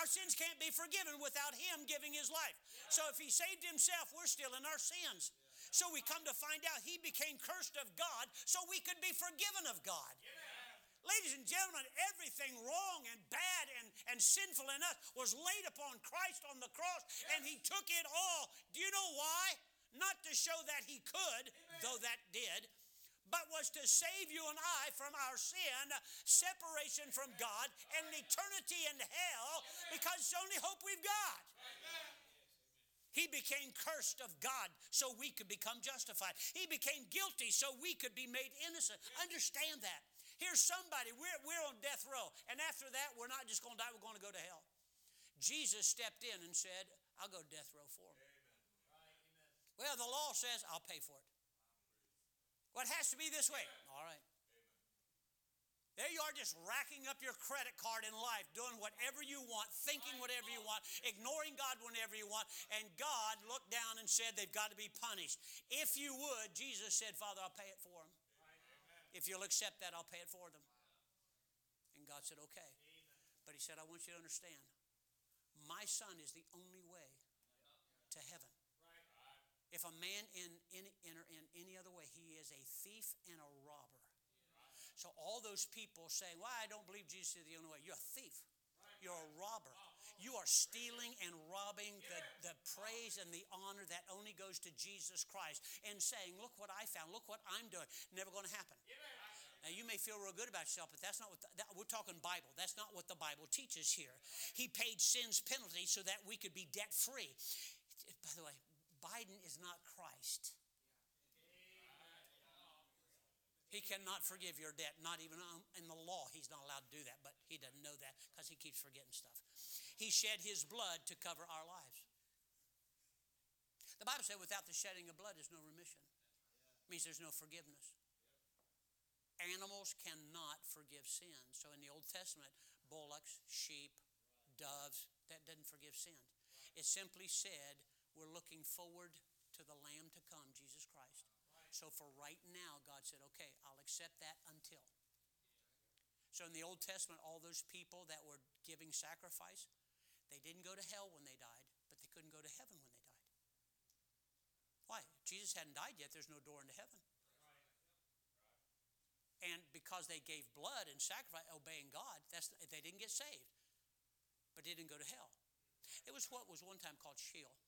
Our sins can't be forgiven without Him giving His life. So if He saved Himself, we're still in our sins. So we come to find out He became cursed of God so we could be forgiven of God. Ladies and gentlemen, everything wrong and bad and, and sinful in us was laid upon Christ on the cross, and He took it all. Do you know why? Not to show that He could, though that did, but was to save you and I from our sin, separation from God, and eternity in hell because it's the only hope we've got. He became cursed of God so we could become justified. He became guilty so we could be made innocent. Understand that. Here's somebody, we're, we're on death row, and after that, we're not just going to die, we're going to go to hell. Jesus stepped in and said, I'll go to death row for him. Well, the law says I'll pay for it. Well, it has to be this way. All right. There you are just racking up your credit card in life, doing whatever you want, thinking whatever you want, ignoring God whenever you want, and God looked down and said they've got to be punished. If you would, Jesus said, Father, I'll pay it for them. If you'll accept that, I'll pay it for them. And God said, okay. But He said, I want you to understand, my son is the only way to heaven. If a man in, in, enter in any other way, he is a thief and a robber. So all those people saying, "Why well, I don't believe Jesus is the only way," you're a thief. You're a robber. You are stealing and robbing the, the praise and the honor that only goes to Jesus Christ and saying, Look what I found, look what I'm doing. Never going to happen. Now, you may feel real good about yourself, but that's not what the, that, we're talking Bible. That's not what the Bible teaches here. He paid sin's penalty so that we could be debt free. By the way, Biden is not Christ. He cannot forgive your debt, not even in the law. He's not allowed to do that, but he doesn't know that because he keeps forgetting stuff. He shed his blood to cover our lives. The Bible said, without the shedding of blood, there's no remission. It means there's no forgiveness. Animals cannot forgive sins. So in the Old Testament, bullocks, sheep, doves, that doesn't forgive sins. It simply said we're looking forward to the Lamb to come, Jesus Christ. So for right now, God said, okay, I'll accept that until. So in the Old Testament, all those people that were giving sacrifice, they didn't go to hell when they died, but they couldn't go to heaven when they died. Why? Jesus hadn't died yet, there's no door into heaven. And because they gave blood and sacrifice, obeying God, that's, they didn't get saved, but they didn't go to hell. It was what was one time called Sheol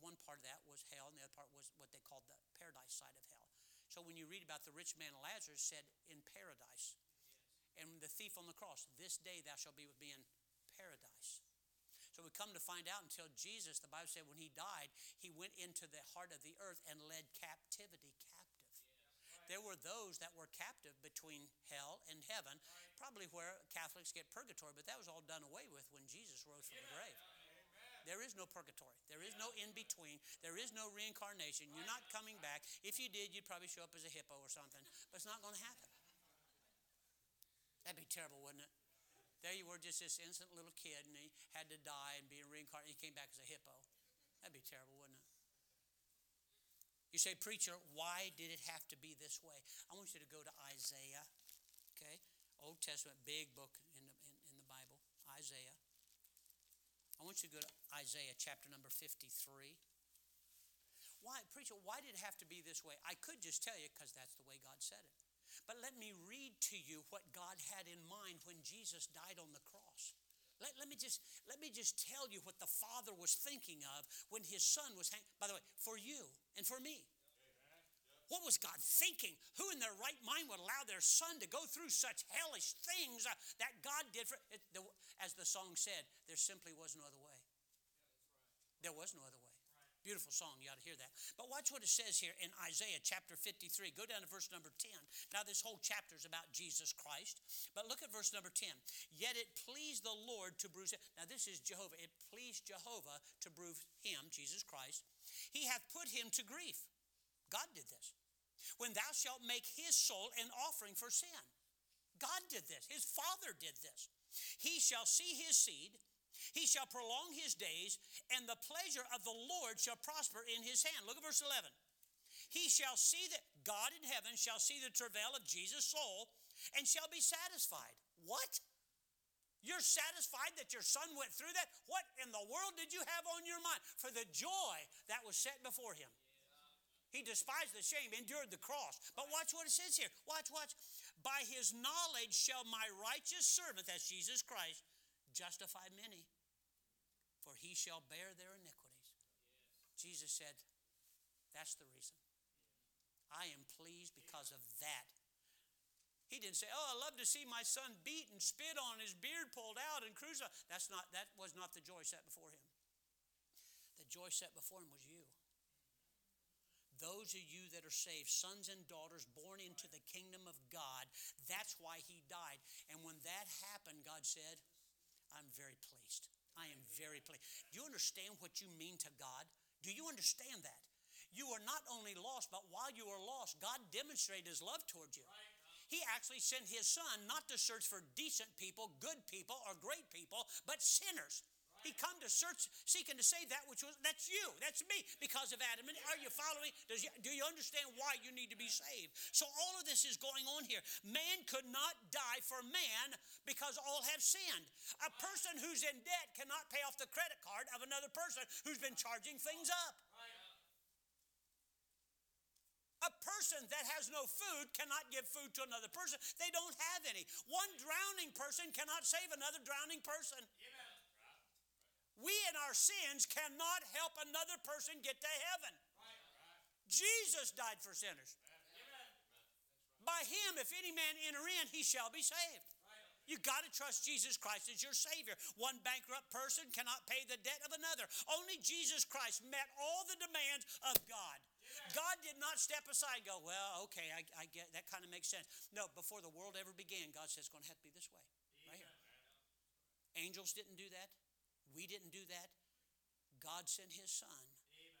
one part of that was hell, and the other part was what they called the paradise side of hell. So when you read about the rich man Lazarus said in paradise, and the thief on the cross, this day thou shalt be with me in paradise. So we come to find out until Jesus, the Bible said when he died, he went into the heart of the earth and led captivity captive. There were those that were captive between hell and heaven, probably where Catholics get purgatory, but that was all done away with when Jesus rose from the grave. There is no purgatory. There is no in between. There is no reincarnation. You're not coming back. If you did, you'd probably show up as a hippo or something, but it's not going to happen. That'd be terrible, wouldn't it? There you were, just this innocent little kid, and he had to die and be reincarnated. He came back as a hippo. That'd be terrible, wouldn't it? You say, Preacher, why did it have to be this way? I want you to go to Isaiah, okay? Old Testament, big book in the, in, in the Bible, Isaiah. I want you to go to Isaiah chapter number 53. Why, preacher, why did it have to be this way? I could just tell you because that's the way God said it. But let me read to you what God had in mind when Jesus died on the cross. Let, let, me just, let me just tell you what the Father was thinking of when his Son was hanging. By the way, for you and for me. What was God thinking? Who in their right mind would allow their son to go through such hellish things uh, that God did for it? The, as the song said, there simply was no other way. There was no other way. Beautiful song, you ought to hear that. But watch what it says here in Isaiah chapter 53. Go down to verse number 10. Now, this whole chapter is about Jesus Christ. But look at verse number 10. Yet it pleased the Lord to bruise him. Now, this is Jehovah. It pleased Jehovah to bruise him, Jesus Christ. He hath put him to grief. God did this. When thou shalt make his soul an offering for sin. God did this. His Father did this. He shall see his seed he shall prolong his days, and the pleasure of the Lord shall prosper in his hand. Look at verse 11. He shall see that God in heaven shall see the travail of Jesus' soul and shall be satisfied. What? You're satisfied that your son went through that? What in the world did you have on your mind? For the joy that was set before him. He despised the shame, endured the cross. But watch what it says here. Watch, watch. By his knowledge shall my righteous servant, that's Jesus Christ, justify many, for he shall bear their iniquities. Jesus said, That's the reason. I am pleased because of that. He didn't say, "Oh, I love to see my son beat and spit on, his beard pulled out, and crucified." That's not that was not the joy set before him. The joy set before him was you. Those of you that are saved, sons and daughters born into the kingdom of God, that's why he died. And when that happened, God said, I'm very pleased. I am very pleased. Do you understand what you mean to God? Do you understand that? You are not only lost, but while you were lost, God demonstrated his love towards you. He actually sent his son not to search for decent people, good people, or great people, but sinners. He come to search, seeking to save that which was that's you, that's me, because of Adam. And are you following? Does you, do you understand why you need to be saved? So all of this is going on here. Man could not die for man because all have sinned. A person who's in debt cannot pay off the credit card of another person who's been charging things up. A person that has no food cannot give food to another person. They don't have any. One drowning person cannot save another drowning person. Amen. We in our sins cannot help another person get to heaven. Jesus died for sinners. By him, if any man enter in, he shall be saved. You've got to trust Jesus Christ as your Savior. One bankrupt person cannot pay the debt of another. Only Jesus Christ met all the demands of God. God did not step aside and go, Well, okay, I, I get that kind of makes sense. No, before the world ever began, God says it's going to have to be this way. Right here. Angels didn't do that. We didn't do that. God sent his son Amen.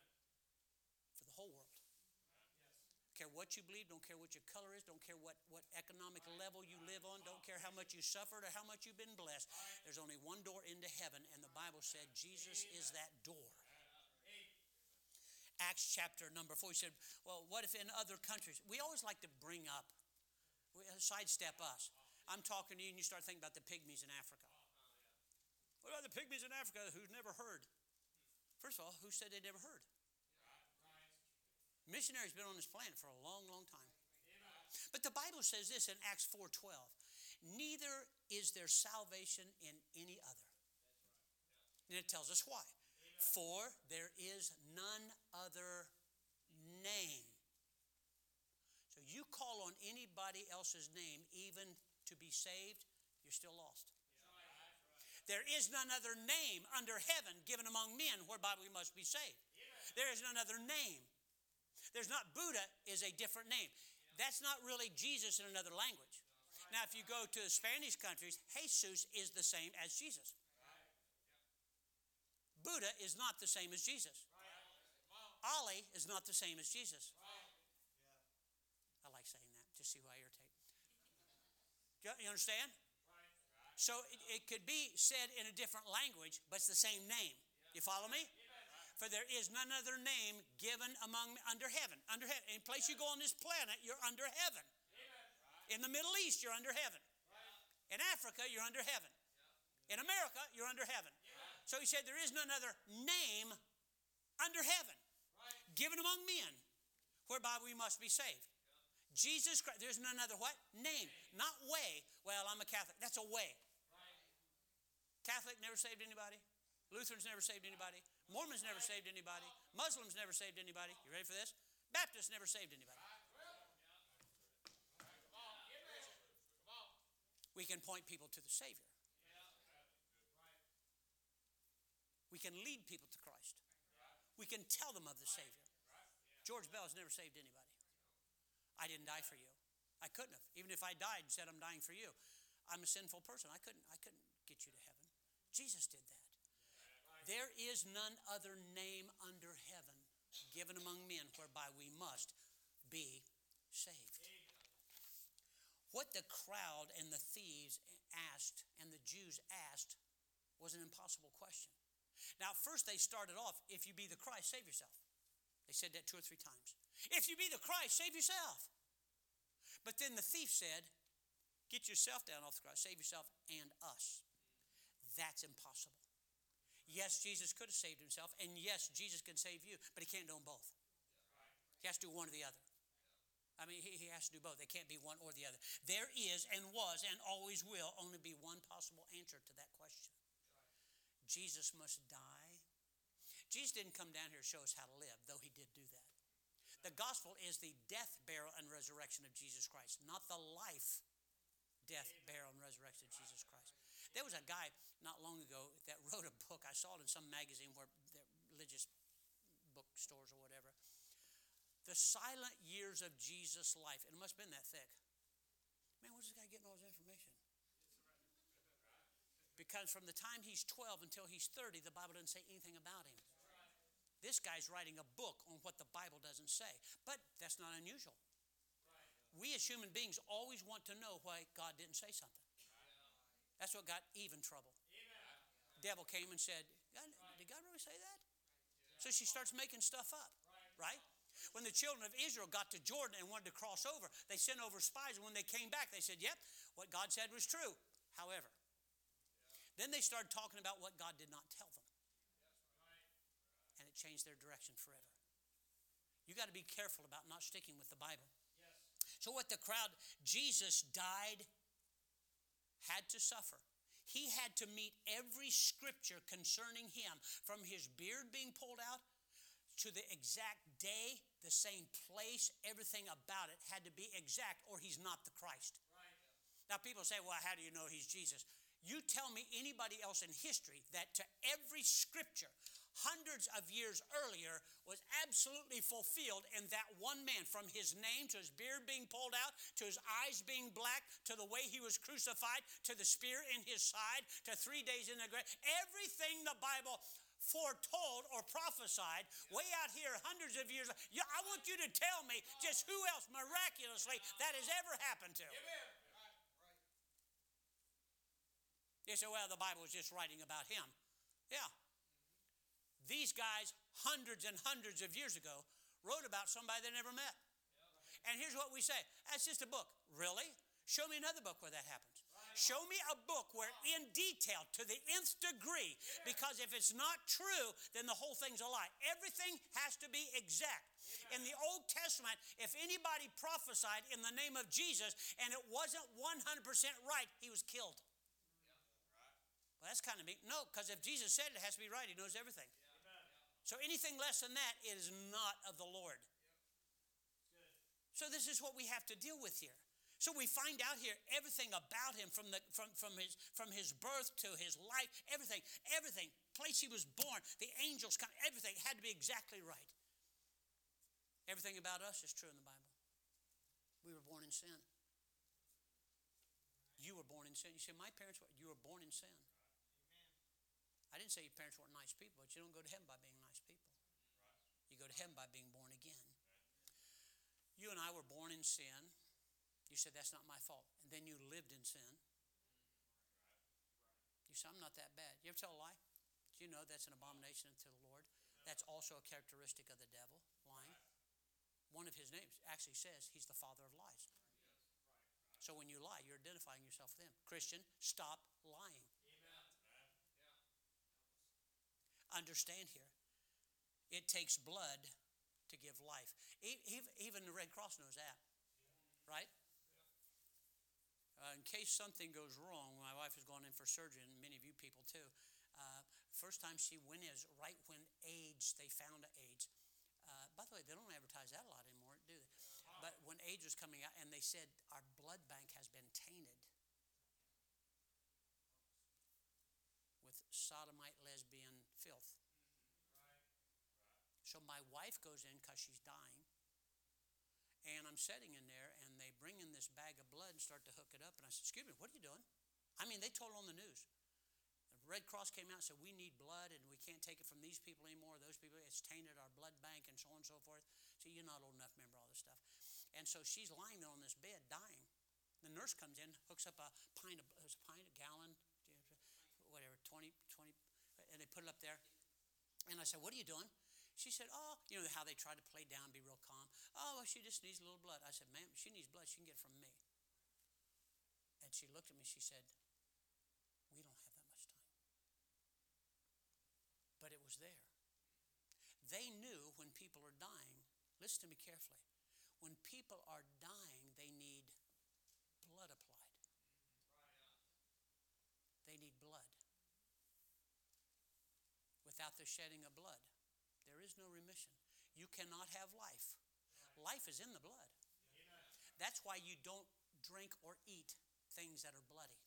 for the whole world. Yes. Care what you believe, don't care what your color is, don't care what, what economic right. level you right. live on, don't care how much you suffered or how much you've been blessed. Right. There's only one door into heaven, and the Bible said Jesus Amen. is that door. Acts chapter number four, he said, Well, what if in other countries? We always like to bring up, sidestep us. I'm talking to you, and you start thinking about the pygmies in Africa. What about the pygmies in Africa who've never heard? First of all, who said they never heard? Missionaries been on this planet for a long, long time. But the Bible says this in Acts 4:12. Neither is there salvation in any other. And it tells us why. For there is none other name. So you call on anybody else's name even to be saved, you're still lost. There is none other name under heaven given among men whereby we must be saved. There is none other name. There's not Buddha is a different name. That's not really Jesus in another language. Now, if you go to Spanish countries, Jesus is the same as Jesus. Buddha is not the same as Jesus. Ali is not the same as Jesus. I like saying that, just see who I irritate. You understand? So it, it, could be said in a different language, but it's the same name. You follow me? For there is none other name given among under heaven. Under heaven. Any place you go on this planet, you're under heaven. In the Middle East, you're under heaven. In Africa, you're under heaven. In America, you're under heaven. So he said, There is none other name under heaven given among men whereby we must be saved. Jesus Christ, there's none other what? Name. Not way. Well, I'm a Catholic. That's a way. Catholic never saved anybody. Lutherans never saved anybody. Mormons never saved anybody. Muslims never saved anybody. You ready for this? Baptists never saved anybody. We can point people to the Savior. We can lead people to Christ. We can tell them of the Savior. George Bell has never saved anybody. I didn't die for you. I couldn't have. Even if I died and said I'm dying for you, I'm a sinful person. I couldn't. I couldn't get you to heaven. Jesus did that. There is none other name under heaven given among men whereby we must be saved. What the crowd and the thieves asked and the Jews asked was an impossible question. Now, first they started off, if you be the Christ, save yourself. They said that two or three times. If you be the Christ, save yourself. But then the thief said, Get yourself down off the cross, save yourself and us. That's impossible. Yes, Jesus could have saved himself, and yes, Jesus can save you, but he can't do them both. He has to do one or the other. I mean, he, he has to do both. They can't be one or the other. There is and was and always will only be one possible answer to that question. Jesus must die. Jesus didn't come down here to show us how to live, though he did do that. The gospel is the death, burial, and resurrection of Jesus Christ, not the life, death, burial, and resurrection of Jesus Christ. There was a guy not long ago that wrote a book. I saw it in some magazine where the religious bookstores or whatever. The silent years of Jesus' life. It must have been that thick. Man, where's this guy getting all his information? Because from the time he's 12 until he's 30, the Bible doesn't say anything about him. This guy's writing a book on what the Bible doesn't say. But that's not unusual. We as human beings always want to know why God didn't say something. That's what got Eve in trouble. The devil came and said, Did God really say that? So she starts making stuff up, right? When the children of Israel got to Jordan and wanted to cross over, they sent over spies, and when they came back, they said, Yep, what God said was true. However, then they started talking about what God did not tell them. And it changed their direction forever. You got to be careful about not sticking with the Bible. So, what the crowd, Jesus died, had to suffer. He had to meet every scripture concerning him, from his beard being pulled out to the exact day, the same place, everything about it had to be exact, or he's not the Christ. Right. Now, people say, well, how do you know he's Jesus? You tell me anybody else in history that to every scripture, hundreds of years earlier, was absolutely fulfilled in that one man from his name to his beard being pulled out, to his eyes being black, to the way he was crucified, to the spear in his side, to three days in the grave. Everything the Bible foretold or prophesied way out here hundreds of years. Yeah, I want you to tell me just who else miraculously that has ever happened to. You say, well, the Bible was just writing about him. Yeah. These guys, hundreds and hundreds of years ago, wrote about somebody they never met. And here's what we say that's just a book. Really? Show me another book where that happens. Show me a book where, in detail, to the nth degree, because if it's not true, then the whole thing's a lie. Everything has to be exact. In the Old Testament, if anybody prophesied in the name of Jesus and it wasn't 100% right, he was killed. Well, that's kind of neat. No, because if Jesus said it, it has to be right. He knows everything. So anything less than that is not of the Lord. So this is what we have to deal with here. So we find out here everything about him from, the, from, from, his, from his birth to his life, everything, everything, place he was born, the angels, come, everything had to be exactly right. Everything about us is true in the Bible. We were born in sin. You were born in sin. You say, My parents were, you were born in sin. I didn't say your parents weren't nice people, but you don't go to heaven by being nice people. You go to heaven by being born again. You and I were born in sin. You said, That's not my fault. And then you lived in sin. You said, I'm not that bad. You ever tell a lie? Do you know that's an abomination unto the Lord? That's also a characteristic of the devil, lying. One of his names actually says he's the father of lies. So when you lie, you're identifying yourself with him. Christian, stop lying. understand here. It takes blood to give life. Even the Red Cross knows that, right? Uh, in case something goes wrong, my wife has gone in for surgery, and many of you people too. Uh, first time she went is right when AIDS, they found AIDS. Uh, by the way, they don't advertise that a lot anymore, do they? But when AIDS was coming out, and they said, Our blood bank has been tainted with sodomite So my wife goes in because she's dying. And I'm sitting in there, and they bring in this bag of blood and start to hook it up. And I said, Excuse me, what are you doing? I mean, they told on the news. The Red Cross came out and said, We need blood, and we can't take it from these people anymore, those people. It's tainted our blood bank, and so on and so forth. See, you're not old enough remember all this stuff. And so she's lying there on this bed, dying. The nurse comes in, hooks up a pint of, a pint, a gallon, whatever, 20, 20, and they put it up there. And I said, What are you doing? She said, Oh, you know how they try to play down, be real calm. Oh, well, she just needs a little blood. I said, Ma'am, she needs blood. She can get it from me. And she looked at me. She said, We don't have that much time. But it was there. They knew when people are dying, listen to me carefully. When people are dying, they need blood applied. They need blood. Without the shedding of blood, there is no remission. You cannot have life. Life is in the blood. That's why you don't drink or eat things that are bloody.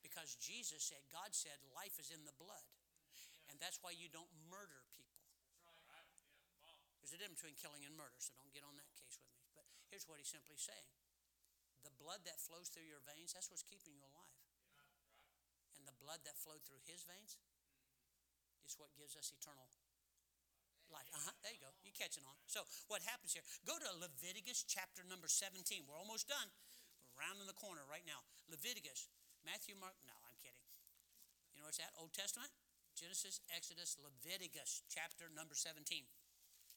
Because Jesus said, God said, life is in the blood. And that's why you don't murder people. There's a difference between killing and murder, so don't get on that case with me. But here's what he's simply saying the blood that flows through your veins, that's what's keeping you alive. And the blood that flowed through his veins is what gives us eternal life. Uh-huh, there you go. You're catching on. So what happens here? Go to Leviticus chapter number 17. We're almost done. We're rounding the corner right now. Leviticus, Matthew, Mark. No, I'm kidding. You know what's that? Old Testament? Genesis, Exodus, Leviticus, chapter number 17.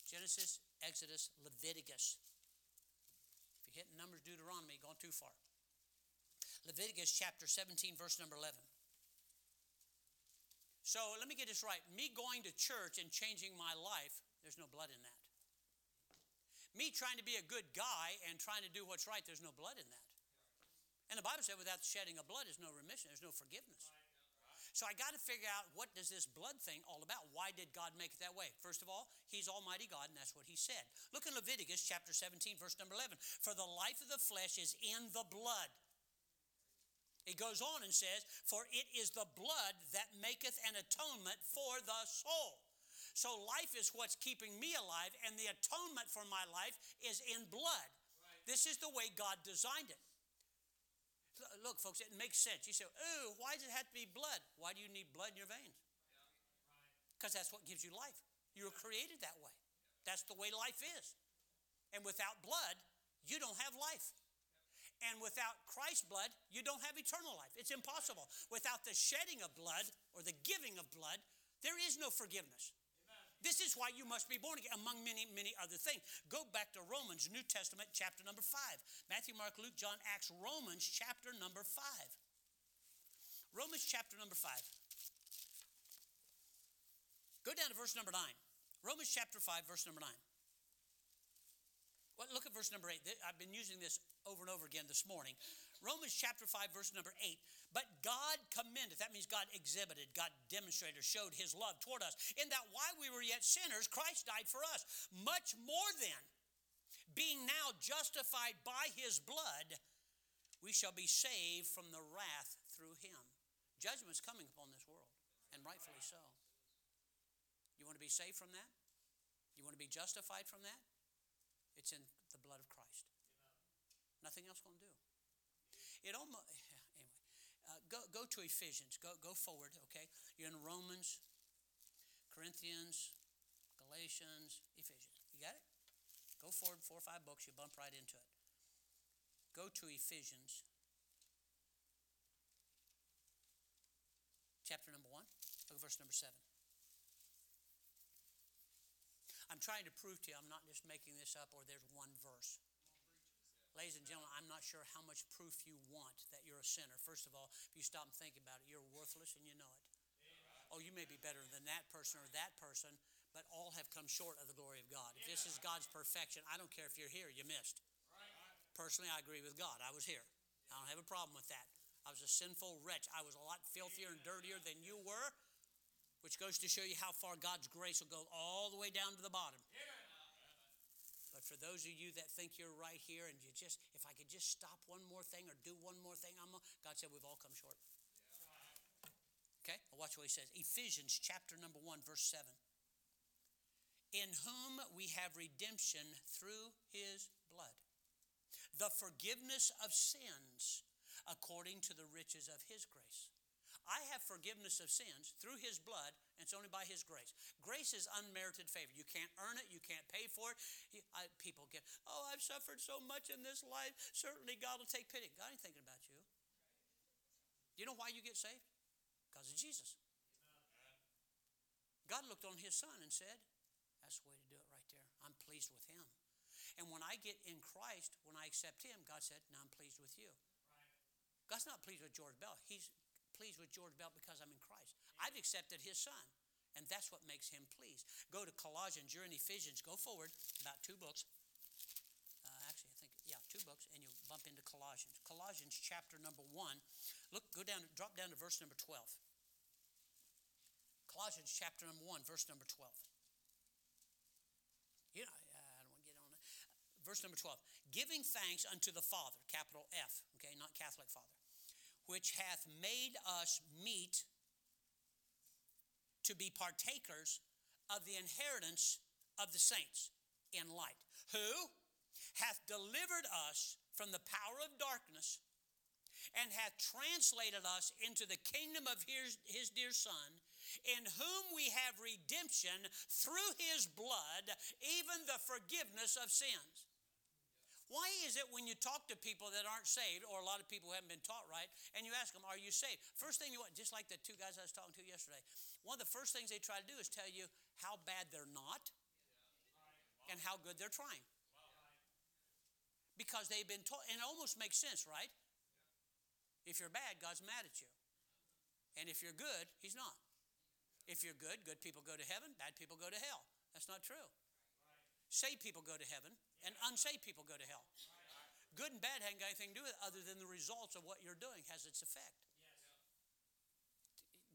Genesis, Exodus, Leviticus. If you're hitting Numbers, Deuteronomy, going too far. Leviticus chapter 17, verse number 11. So let me get this right. Me going to church and changing my life, there's no blood in that. Me trying to be a good guy and trying to do what's right, there's no blood in that. And the Bible said without shedding of blood, there's no remission, there's no forgiveness. So I got to figure out what does this blood thing all about? Why did God make it that way? First of all, He's Almighty God, and that's what He said. Look in Leviticus chapter 17, verse number 11. For the life of the flesh is in the blood. He goes on and says, For it is the blood that maketh an atonement for the soul. So life is what's keeping me alive, and the atonement for my life is in blood. Right. This is the way God designed it. Look, folks, it makes sense. You say, Oh, why does it have to be blood? Why do you need blood in your veins? Because that's what gives you life. You were created that way. That's the way life is. And without blood, you don't have life. And without Christ's blood, you don't have eternal life. It's impossible. Without the shedding of blood or the giving of blood, there is no forgiveness. This is why you must be born again, among many, many other things. Go back to Romans, New Testament, chapter number 5. Matthew, Mark, Luke, John, Acts, Romans, chapter number 5. Romans, chapter number 5. Go down to verse number 9. Romans, chapter 5, verse number 9. Look at verse number 8. I've been using this over and over again this morning. Romans chapter 5, verse number 8. But God commended, that means God exhibited, God demonstrated, showed his love toward us, in that while we were yet sinners, Christ died for us. Much more then, being now justified by his blood, we shall be saved from the wrath through him. Judgment's coming upon this world, and rightfully so. You want to be saved from that? You want to be justified from that? It's in the blood of Christ. Nothing else going to do. It almost anyway. Uh, go go to Ephesians. Go go forward. Okay, you're in Romans, Corinthians, Galatians, Ephesians. You got it. Go forward four or five books. You bump right into it. Go to Ephesians, chapter number one. Look at verse number seven. I'm trying to prove to you I'm not just making this up or there's one verse. Ladies and gentlemen, I'm not sure how much proof you want that you're a sinner. First of all, if you stop and think about it, you're worthless and you know it. Oh, you may be better than that person or that person, but all have come short of the glory of God. If this is God's perfection, I don't care if you're here, you missed. Personally, I agree with God. I was here. I don't have a problem with that. I was a sinful wretch. I was a lot filthier and dirtier than you were which goes to show you how far God's grace will go all the way down to the bottom. But for those of you that think you're right here and you just, if I could just stop one more thing or do one more thing, I'm, God said we've all come short. Okay, watch what he says. Ephesians chapter number 1, verse 7. In whom we have redemption through his blood, the forgiveness of sins according to the riches of his grace. I have forgiveness of sins through his blood, and it's only by his grace. Grace is unmerited favor. You can't earn it, you can't pay for it. I, people get, oh, I've suffered so much in this life. Certainly God will take pity. God ain't thinking about you. Do you know why you get saved? Because of Jesus. God looked on his son and said, That's the way to do it right there. I'm pleased with him. And when I get in Christ, when I accept him, God said, Now I'm pleased with you. God's not pleased with George Bell. He's pleased with George Bell because I'm in Christ. I've accepted his son, and that's what makes him pleased. Go to Colossians, you're in Ephesians, go forward about two books. Uh, actually, I think, yeah, two books, and you'll bump into Colossians. Colossians chapter number one. Look, go down, drop down to verse number 12. Colossians chapter number 1, verse number 12. You know, I don't want to get on it. Verse number 12. Giving thanks unto the Father, capital F, okay, not Catholic Father, which hath made us meet to be partakers of the inheritance of the saints in light. Who hath delivered us from the power of darkness and hath translated us into the kingdom of his, his dear Son in whom we have redemption through his blood, even the forgiveness of sins. Why is it when you talk to people that aren't saved, or a lot of people who haven't been taught right, and you ask them, Are you saved? First thing you want, just like the two guys I was talking to yesterday, one of the first things they try to do is tell you how bad they're not and how good they're trying. Because they've been taught, and it almost makes sense, right? If you're bad, God's mad at you. And if you're good, He's not. If you're good, good people go to heaven, bad people go to hell. That's not true. Saved people go to heaven, and unsaved people go to hell. Good and bad haven't got anything to do with it other than the results of what you're doing has its effect.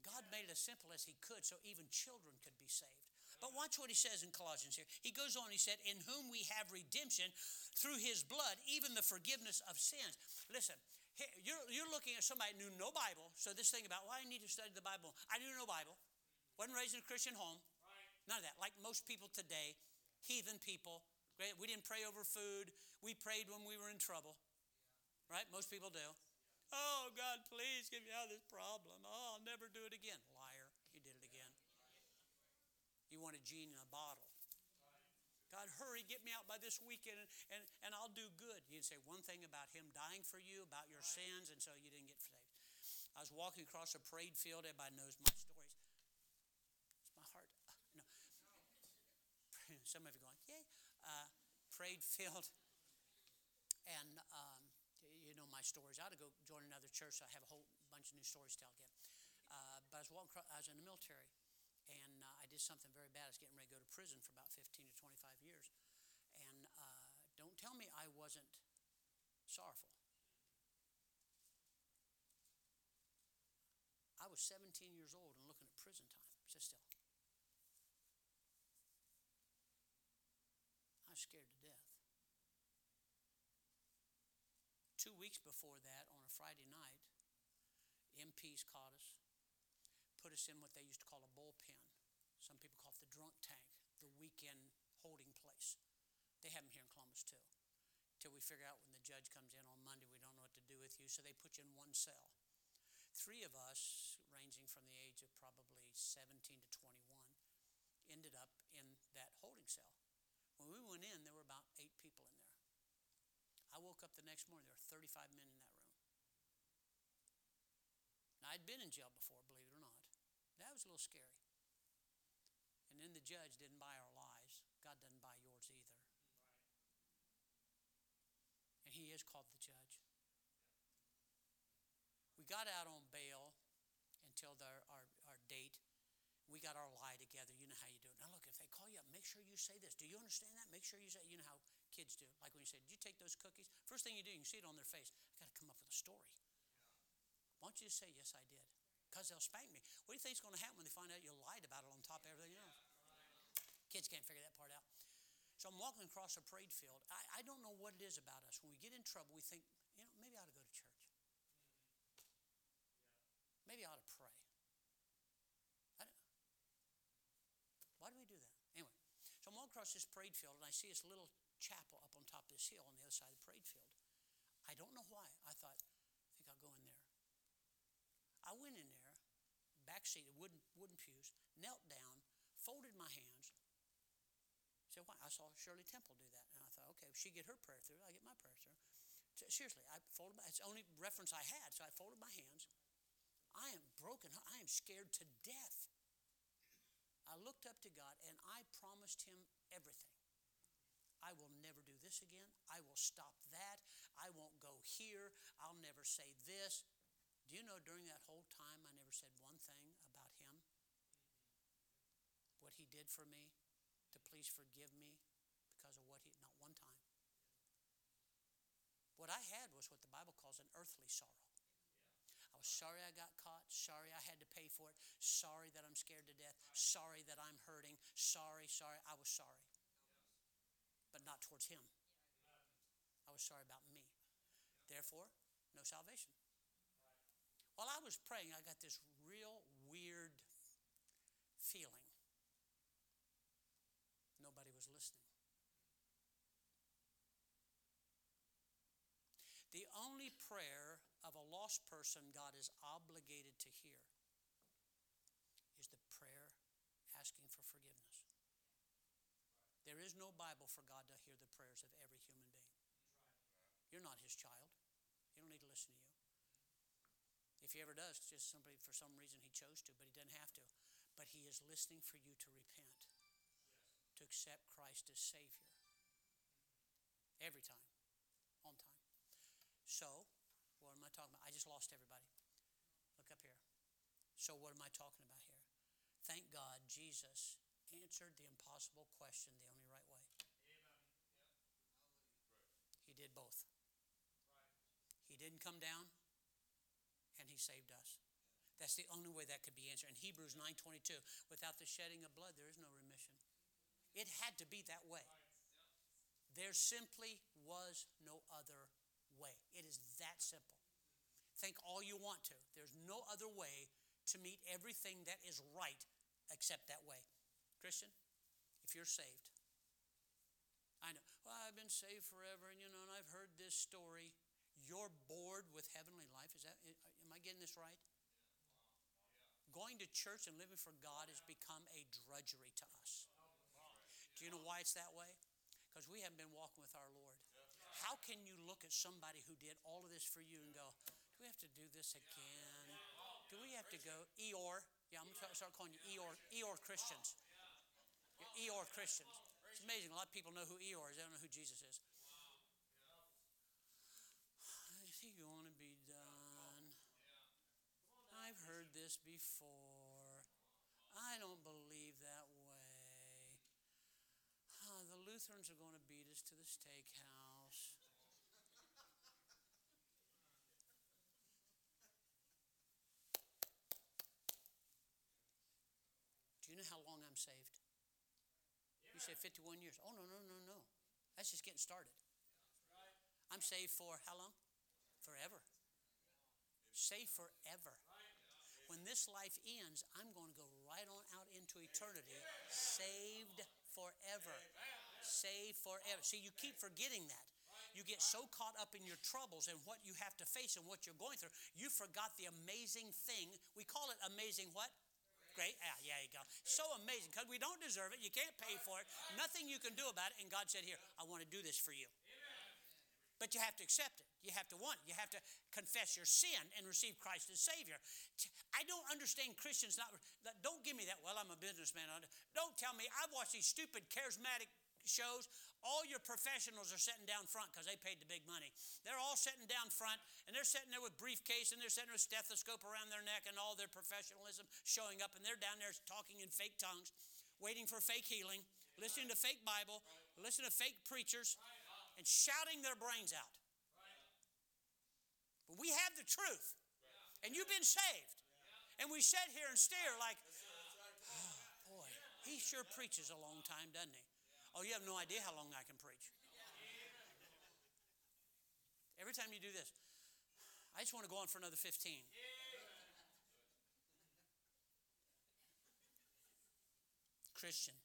God made it as simple as He could so even children could be saved. But watch what he says in Colossians here. He goes on, he said, In whom we have redemption through his blood, even the forgiveness of sins. Listen, you're, you're looking at somebody who knew no Bible, so this thing about, well, I need to study the Bible. I knew no Bible. Wasn't raised in a Christian home. None of that. Like most people today, heathen people. We didn't pray over food. We prayed when we were in trouble. Right? Most people do. Oh, God, please get me out of this problem. Oh, I'll never do it again. Liar. You did it again. You want a genie in a bottle. God, hurry, get me out by this weekend and, and, and I'll do good. You'd say one thing about him dying for you, about your sins, and so you didn't get saved. I was walking across a parade field. Everybody knows my stories. Some of you going, yay. Uh, prayed, filled. And um, you know my stories. I ought to go join another church. So I have a whole bunch of new stories to tell again. Uh, but I was walking. I was in the military, and uh, I did something very bad. I was getting ready to go to prison for about 15 to 25 years. And uh, don't tell me I wasn't sorrowful. I was 17 years old and looking at prison time. Sit still. Scared to death. Two weeks before that, on a Friday night, MPs caught us, put us in what they used to call a bullpen. Some people call it the drunk tank, the weekend holding place. They have them here in Columbus too. Till we figure out when the judge comes in on Monday, we don't know what to do with you, so they put you in one cell. Three of us, ranging from the age of probably 17 to 21, ended up in that holding cell. When we went in, there were about eight people in there. I woke up the next morning, there were 35 men in that room. Now, I'd been in jail before, believe it or not. That was a little scary. And then the judge didn't buy our lives. God doesn't buy yours either. And he is called the judge. We got out on bail until the, our, our date. We got our lie together. You know how you do it. Now, look, if they call you up, make sure you say this. Do you understand that? Make sure you say, you know how kids do. Like when you say, Did you take those cookies? First thing you do, you can see it on their face. I got to come up with a story. Why don't you just say, Yes, I did? Because they'll spank me. What do you think is going to happen when they find out you lied about it on top of everything else? Kids can't figure that part out. So I'm walking across a parade field. I, I don't know what it is about us. When we get in trouble, we think, you know, maybe I ought to go to church. Maybe I ought to pray. Across this parade field and I see this little chapel up on top of this hill on the other side of the parade field. I don't know why. I thought, I think I'll go in there. I went in there, back seat, wooden, wooden pews, knelt down, folded my hands. Said, why? I saw Shirley Temple do that. And I thought, okay, if she get her prayer through, I get my prayer through. Seriously, I folded my, it's the only reference I had, so I folded my hands. I am broken. I am scared to death. I looked up to God and I promised him everything. I will never do this again. I will stop that. I won't go here. I'll never say this. Do you know during that whole time I never said one thing about him? What he did for me to please forgive me because of what he, not one time. What I had was what the Bible calls an earthly sorrow. I was sorry I got caught. Sorry I had to pay for it. Sorry that I'm scared to death. Sorry that I'm hurting. Sorry, sorry. I was sorry. But not towards him. I was sorry about me. Therefore, no salvation. While I was praying, I got this real weird feeling. Nobody was listening. The only prayer of a lost person God is obligated to hear is the prayer asking for forgiveness. There is no Bible for God to hear the prayers of every human being. You're not his child. He don't need to listen to you. If he ever does, just somebody for some reason he chose to, but he doesn't have to. But he is listening for you to repent, to accept Christ as Savior. Every time, on time. So, what am I talking about? I just lost everybody. Look up here. So, what am I talking about here? Thank God Jesus answered the impossible question the only right way. He did both. He didn't come down and he saved us. That's the only way that could be answered. In Hebrews 9:22, without the shedding of blood there is no remission. It had to be that way. There simply was no other way. It is that simple. Think all you want to. There's no other way to meet everything that is right except that way. Christian, if you're saved, I know, well, I've been saved forever, and you know, and I've heard this story. You're bored with heavenly life. Is that, am I getting this right? Going to church and living for God has become a drudgery to us. Do you know why it's that way? Because we haven't been walking with our Lord. How can you look at somebody who did all of this for you and go, do we have to do this again? Do we have to go Eeyore? Yeah, I'm to start calling you Eeyore, Eeyore Christians. You're Christians. It's amazing. A lot of people know who Eeyore is. They don't know who Jesus is. Is he to be done? I've heard this before. I don't believe that way. Ah, the Lutherans are going to beat us to the steakhouse. you know how long I'm saved? You say 51 years. Oh, no, no, no, no. That's just getting started. I'm saved for how long? Forever. Saved forever. When this life ends, I'm going to go right on out into eternity, saved forever. Saved forever. See, you keep forgetting that. You get so caught up in your troubles and what you have to face and what you're going through, you forgot the amazing thing. We call it amazing what? Great. Ah, yeah, you go. So amazing because we don't deserve it. You can't pay for it. Nothing you can do about it. And God said, Here, I want to do this for you. But you have to accept it. You have to want it. You have to confess your sin and receive Christ as Savior. I don't understand Christians not. Don't give me that. Well, I'm a businessman. Don't tell me. I've watched these stupid charismatic shows, all your professionals are sitting down front because they paid the big money. They're all sitting down front and they're sitting there with briefcase and they're sitting with stethoscope around their neck and all their professionalism showing up and they're down there talking in fake tongues, waiting for fake healing, listening to fake Bible, listening to fake preachers, and shouting their brains out. But we have the truth, and you've been saved. And we sit here and stare like, oh, boy, he sure preaches a long time, doesn't he? Oh, you have no idea how long I can preach. Every time you do this, I just want to go on for another 15. Christian,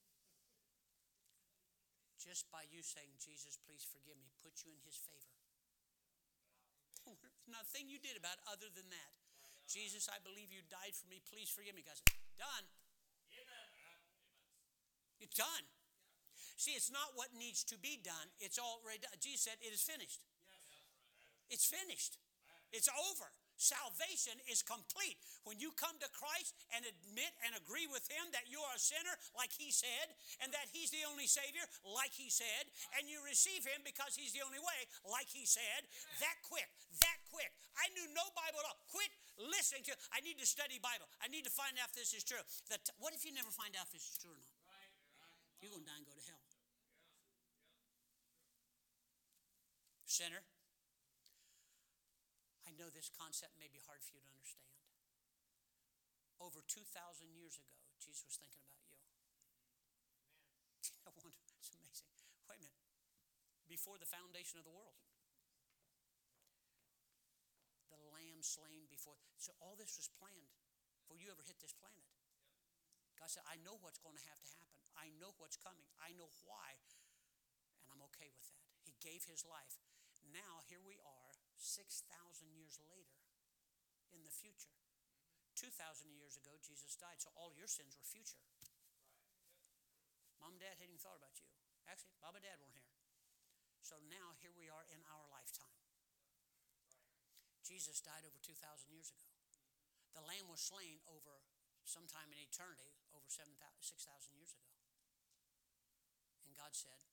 just by you saying, Jesus, please forgive me, put you in his favor. Nothing you did about other than that. Jesus, I believe you died for me. Please forgive me. Said, done. It's done. See, it's not what needs to be done. It's already done. Jesus said, it is finished. It's finished. It's over. Salvation is complete. When you come to Christ and admit and agree with Him that you are a sinner, like He said, and that He's the only Savior, like He said, and you receive Him because He's the only way, like He said, that quick, that quick. I knew no Bible at all. Quit listening to. I need to study Bible. I need to find out if this is true. That, what if you never find out if this is true or not? You're going to die and go to hell. Sinner, I know this concept may be hard for you to understand. Over 2,000 years ago, Jesus was thinking about you. It's amazing. Wait a minute. Before the foundation of the world, the lamb slain before. So all this was planned before you ever hit this planet. God said, I know what's going to have to happen. I know what's coming. I know why. And I'm okay with that. He gave his life. Now, here we are, 6,000 years later in the future. 2,000 years ago, Jesus died, so all your sins were future. Mom and dad hadn't even thought about you. Actually, Bob and dad weren't here. So now here we are in our lifetime. Jesus died over 2,000 years ago. The lamb was slain over sometime in eternity, over 6,000 years ago. And God said,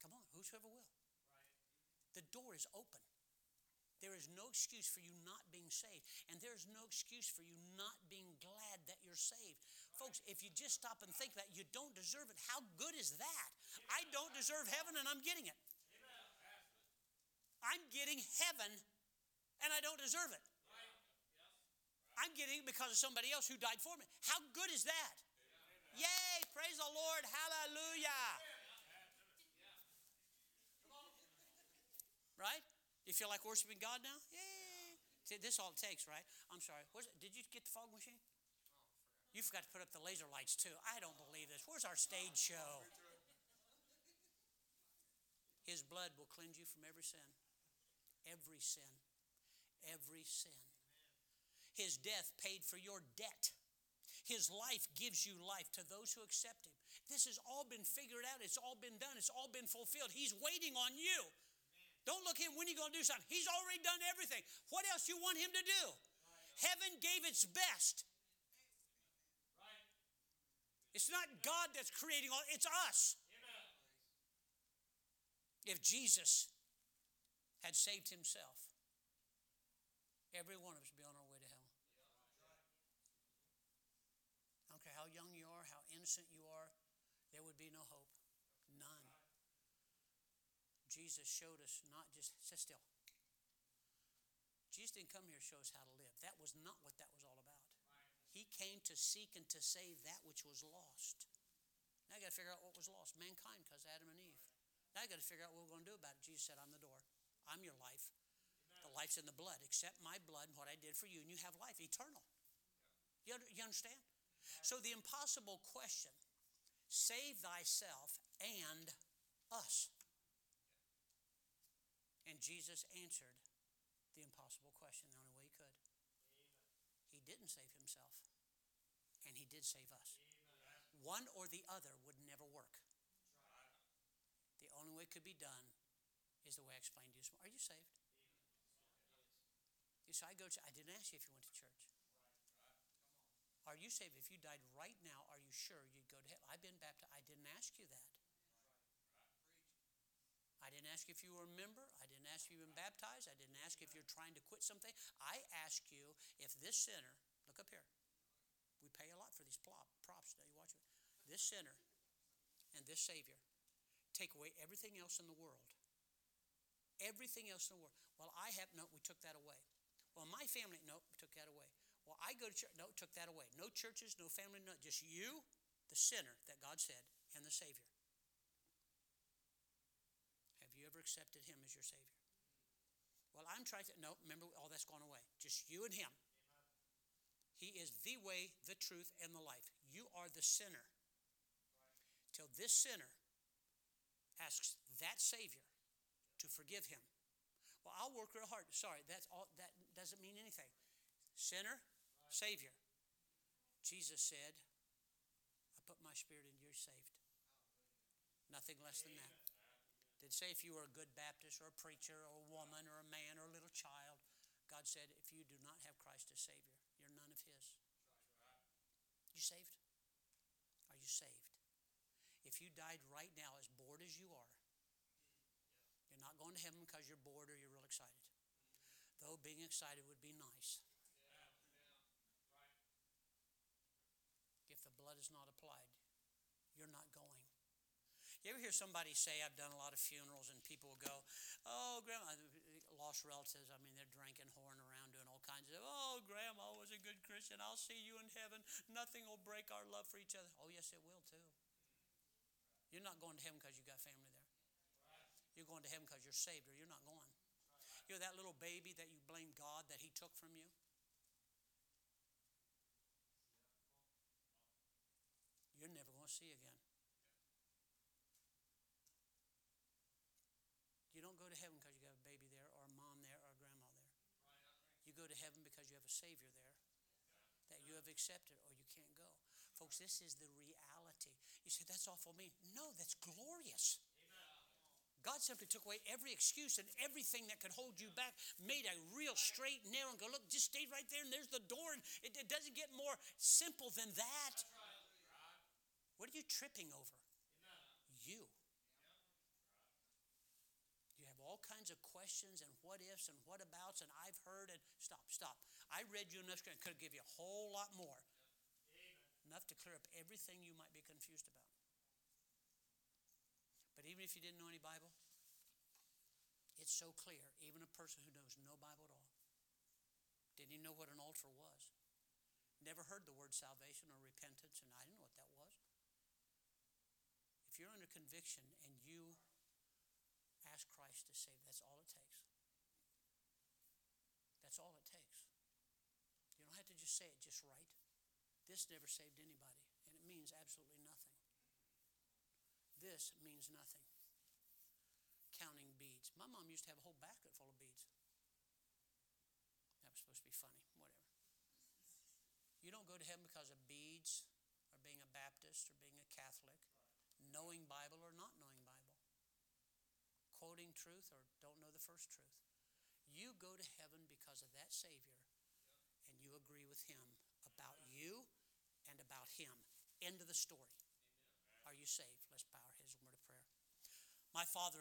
Come on, whosoever will. The door is open. There is no excuse for you not being saved. And there's no excuse for you not being glad that you're saved. Folks, if you just stop and think that you don't deserve it, how good is that? I don't deserve heaven and I'm getting it. I'm getting heaven and I don't deserve it. I'm getting it because of somebody else who died for me. How good is that? Yay! Praise the Lord. Hallelujah. Right? You feel like worshiping God now? Yeah. This all it takes, right? I'm sorry. did you get the fog machine? You forgot to put up the laser lights too. I don't believe this. Where's our stage show? His blood will cleanse you from every sin. Every sin. Every sin. His death paid for your debt. His life gives you life to those who accept Him. This has all been figured out. It's all been done. It's all been fulfilled. He's waiting on you. Don't look at him when he's going to do something. He's already done everything. What else you want him to do? Heaven gave its best. It's not God that's creating all, it's us. If Jesus had saved himself, every one of us would be on our way to hell. I don't care how young you are, how innocent you are, there would be no hope. Jesus showed us not just, sit still. Jesus didn't come here to show us how to live. That was not what that was all about. He came to seek and to save that which was lost. Now I got to figure out what was lost. Mankind, because Adam and Eve. Now I got to figure out what we're going to do about it. Jesus said, I'm the door. I'm your life. The life's in the blood. Accept my blood and what I did for you, and you have life eternal. You, you understand? So the impossible question save thyself and us. And Jesus answered the impossible question the only way he could. He didn't save himself, and he did save us. One or the other would never work. The only way it could be done is the way I explained to you. Are you saved? Say, I go to, I didn't ask you if you went to church. Are you saved? If you died right now, are you sure you'd go to hell? I've been baptized. I didn't ask you that. I didn't ask if you were a member. I didn't ask if you've been baptized. I didn't ask if you're trying to quit something. I ask you if this sinner, look up here. We pay a lot for these props Now you Watch it. This sinner and this Savior take away everything else in the world. Everything else in the world. Well, I have, no, we took that away. Well, my family, no, we took that away. Well, I go to church, no, took that away. No churches, no family, no, just you, the sinner that God said, and the Savior ever accepted Him as your Savior? Well, I'm trying to, no, remember, all that's gone away. Just you and Him. He is the way, the truth, and the life. You are the sinner. Till this sinner asks that Savior to forgive him. Well, I'll work real hard. Sorry, that's all that doesn't mean anything. Sinner, Savior. Jesus said, I put my spirit in you, saved. Nothing less than that. Did say if you were a good Baptist or a preacher or a woman or a man or a little child, God said, if you do not have Christ as Savior, you're none of His. You saved? Are you saved? If you died right now, as bored as you are, you're not going to heaven because you're bored or you're real excited. Though being excited would be nice. If the blood is not applied, you're not. You ever hear somebody say, I've done a lot of funerals, and people will go, Oh, grandma, lost relatives, I mean, they're drinking, whoring around, doing all kinds of, Oh, grandma was a good Christian. I'll see you in heaven. Nothing will break our love for each other. Oh, yes, it will too. You're not going to heaven because you got family there. You're going to heaven because you're saved, or you're not going. You know that little baby that you blame God that He took from you? You're never going to see again. You don't go to heaven because you got a baby there, or a mom there, or a grandma there. You go to heaven because you have a Savior there that you have accepted, or you can't go. Folks, this is the reality. You say, that's awful mean. No, that's glorious. God simply took away every excuse and everything that could hold you back, made a real straight and narrow, and go, look, just stay right there, and there's the door. And it, it doesn't get more simple than that. What are you tripping over? You. You have all kinds of questions and what ifs and what abouts, and I've heard, and stop, stop. I read you enough, could give you a whole lot more. Enough to clear up everything you might be confused about. But even if you didn't know any Bible, it's so clear. Even a person who knows no Bible at all didn't even know what an altar was. Never heard the word salvation or repentance, and I didn't know what that was. If you're under conviction and you ask Christ to save, that's all it takes. That's all it takes. You don't have to just say it just right. This never saved anybody, and it means absolutely nothing. This means nothing. Counting beads. My mom used to have a whole basket full of beads. That was supposed to be funny, whatever. You don't go to heaven because of beads or being a Baptist or being a Catholic, knowing Bible or not knowing quoting truth or don't know the first truth. You go to heaven because of that Savior and you agree with Him about you and about Him. End of the story. Are you saved? Let's bow our heads in word of prayer. My Father